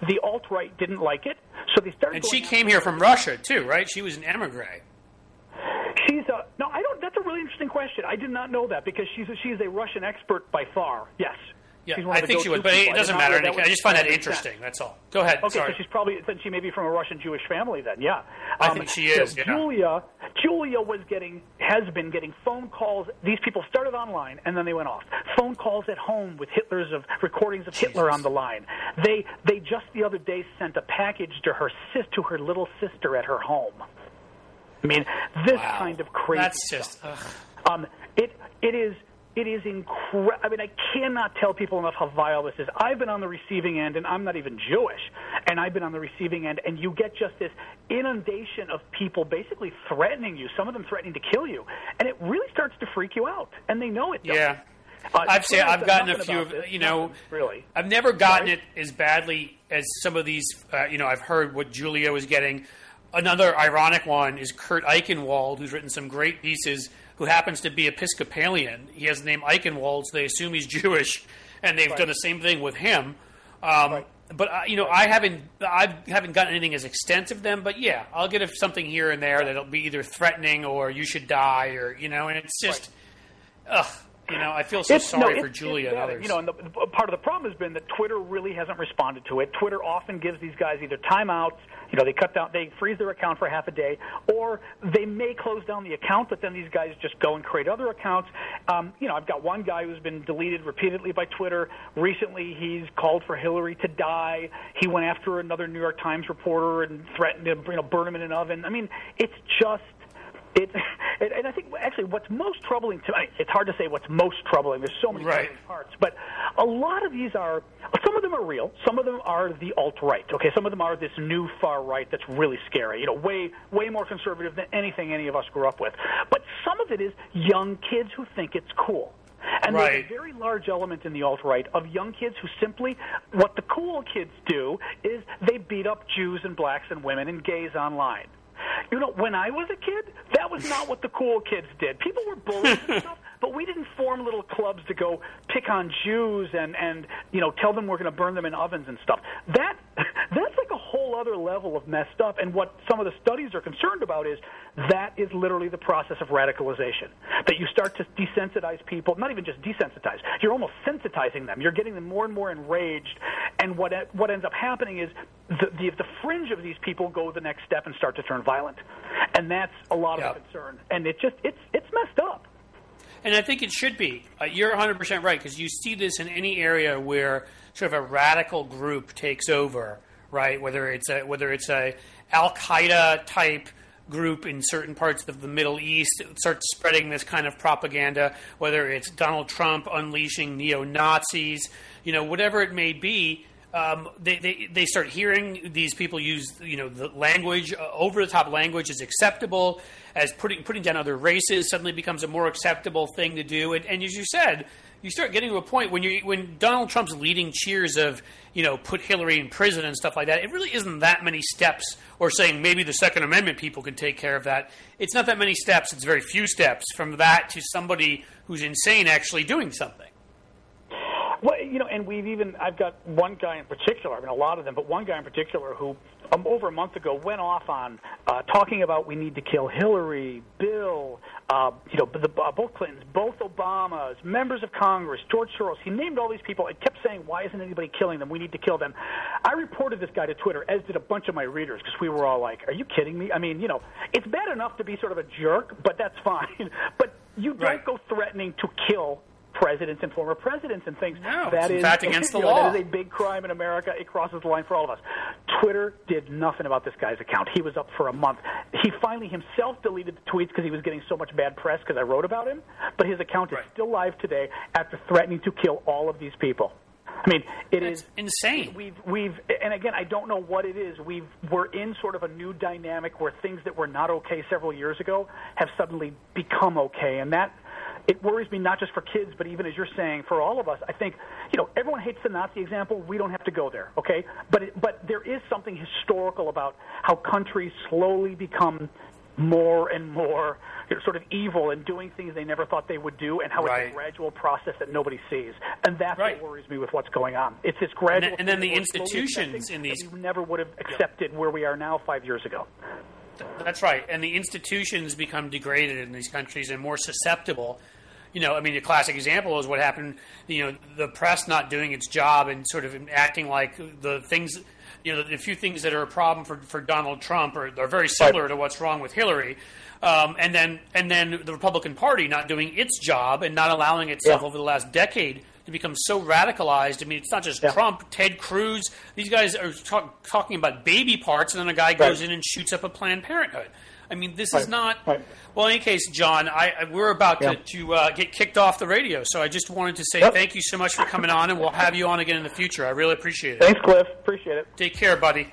The alt right didn't like it, so they started. And she came here from Russia too, right? She was an emigre. She's a no. I don't. That's a really interesting question. I did not know that because she's a, she's a Russian expert by far. Yes. Yeah, She's one I of the think she would, but people. it doesn't matter. I just find that sense. interesting. That's all. Go ahead. Okay, Sorry. so she's probably then she may be from a Russian Jewish family then. Yeah, I think she is, so yeah. Julia, Julia was getting has been getting phone calls. These people started online and then they went off. Phone calls at home with Hitler's of recordings of Hitler on the line. They they just the other day sent a package to her sis to her little sister at her home. I mean, this Wow. kind of crazy. That's just. Ugh. Um, it it is it is incredible. I mean, I cannot tell people enough how vile this is. I've been on the receiving end, and I'm not even Jewish, and I've been on the receiving end, and you get just this inundation of people basically threatening you. Some of them threatening to kill you, and it really starts to freak you out, and they know it. does. Yeah. Uh, I've. Twitter's I've gotten a few of this. you know. Really. I've never gotten Sorry? it as badly as some of these. Uh, you know, I've heard what Julia was getting. Another ironic one is Kurt Eichenwald, who's written some great pieces. Who happens to be Episcopalian? He has the name Eichenwald, so they assume he's Jewish, and they've done the same thing with him. Um, Right. But uh, you know, I haven't. I haven't gotten anything as extensive them. But yeah, I'll get something here and there that'll be either threatening or you should die or you know, and it's just, ugh. You know, I feel so It's- no, sorry for Julia and others. You know, and the- part of the problem has been that Twitter really hasn't responded to it. Twitter often gives these guys either timeouts, you know, they cut down, they freeze their account for half a day, or they may close down the account, but then these guys just go and create other accounts. Um, you know, I've got one guy who's been deleted repeatedly by Twitter. Recently, he's called for Hillary to die. He went after another New York Times reporter and threatened to, you know, burn him in an oven. I mean, it's just it, and and I think actually what's most troubling to me, it's hard to say what's most troubling. There's so many Right. parts, but a lot of these are. Some of them are real. Some of them are the alt right. Okay, some of them are this new far right that's really scary. You know, way way more conservative than anything any of us grew up with. But some of it is young kids who think it's cool. And there's a very large element in the alt right of young kids who simply, what the cool kids do is they beat up Jews and blacks and women and gays online. You know, when I was a kid, that was not what the cool kids did. People were bullies and stuff, but we didn't form little clubs to go pick on Jews and and you know tell them we're going to burn them in ovens and stuff. That that's like a other level of messed up. And what some of the studies are concerned about is that is literally the process of radicalization. That you start to desensitize people, not even just desensitize. You're almost sensitizing them. You're getting them more and more enraged. And what what ends up happening is the the, the fringe of these people go the next step and start to turn violent. And that's a lot Yeah. of concern. And it just it's it's messed up. And I think it should be. Uh, you're 100% right because you see this in any area where sort of a radical group takes over, right? Whether it's a whether it's a Al Qaeda type group in certain parts of the Middle East starts spreading this kind of propaganda, whether it's Donald Trump unleashing neo Nazis, you know, whatever it may be. Um, they, they, they start hearing these people use you know the language uh, over the top language is acceptable as putting putting down other races suddenly becomes a more acceptable thing to do and, and as you said you start getting to a point when you when Donald Trump's leading cheers of you know put Hillary in prison and stuff like that it really isn't that many steps or saying maybe the Second Amendment people can take care of that it's not that many steps it's very few steps from that to somebody who's insane actually doing something Well, you know, and we've even I've got one guy in particular. I mean, a lot of them, but one guy in particular who um, over a month ago went off on uh, talking about we need to kill Hillary, Bill, uh, you know, the, uh, both Clintons, both Obamas, members of Congress, George Soros. He named all these people and kept saying, "Why isn't anybody killing them? We need to kill them." I reported this guy to Twitter, as did a bunch of my readers, because we were all like, "Are you kidding me?" I mean, you know, it's bad enough to be sort of a jerk, but that's fine. but you don't Right. go threatening to kill presidents and former presidents and things. No, That it's in is- fact against the you know, law. That is a big crime in America. It crosses the line for all of us. Twitter did nothing about this guy's account. He was up for a month. He finally himself deleted the tweets because he was getting so much bad press because I wrote about him. But his account is still live today after threatening to kill all of these people. I mean, it it's is insane We've we've and again, I don't know what it is. We've we're in sort of a new dynamic where things that were not okay several years ago have suddenly become okay, and that it worries me not just for kids, but even as you're saying, for all of us. I think you know everyone hates the Nazi example. We don't have to go there, okay? But it, but there is something historical about how countries slowly become more and more you know, sort of evil and doing things they never thought they would do, and how it's a gradual process that nobody sees. And that's Right. what worries me with what's going on. It's this gradual. And then- and then the that we're slowly institutions in these- we never would have accepted where we are now five years ago. That's right. And the institutions become degraded in these countries and more susceptible. You know, I mean, a classic example is what happened, you know, the press not doing its job and sort of acting like the things, you know, the few things that are a problem for, for Donald Trump are, are very similar to what's wrong with Hillary. Um, and then and then the Republican Party not doing its job and not allowing itself Yeah. over the last decade to become so radicalized. I mean, it's not just Yeah. Trump, Ted Cruz. These guys are talk, talking about baby parts, and then a guy goes Right. in and shoots up a Planned Parenthood. I mean, this Right. is not. Right. Well, in any case, John, I, I we're about Yeah. to, to uh, get kicked off the radio, so I just wanted to say Yep. thank you so much for coming on, and we'll have you on again in the future. I really appreciate it. Thanks, Cliff. Appreciate it. Take care, buddy.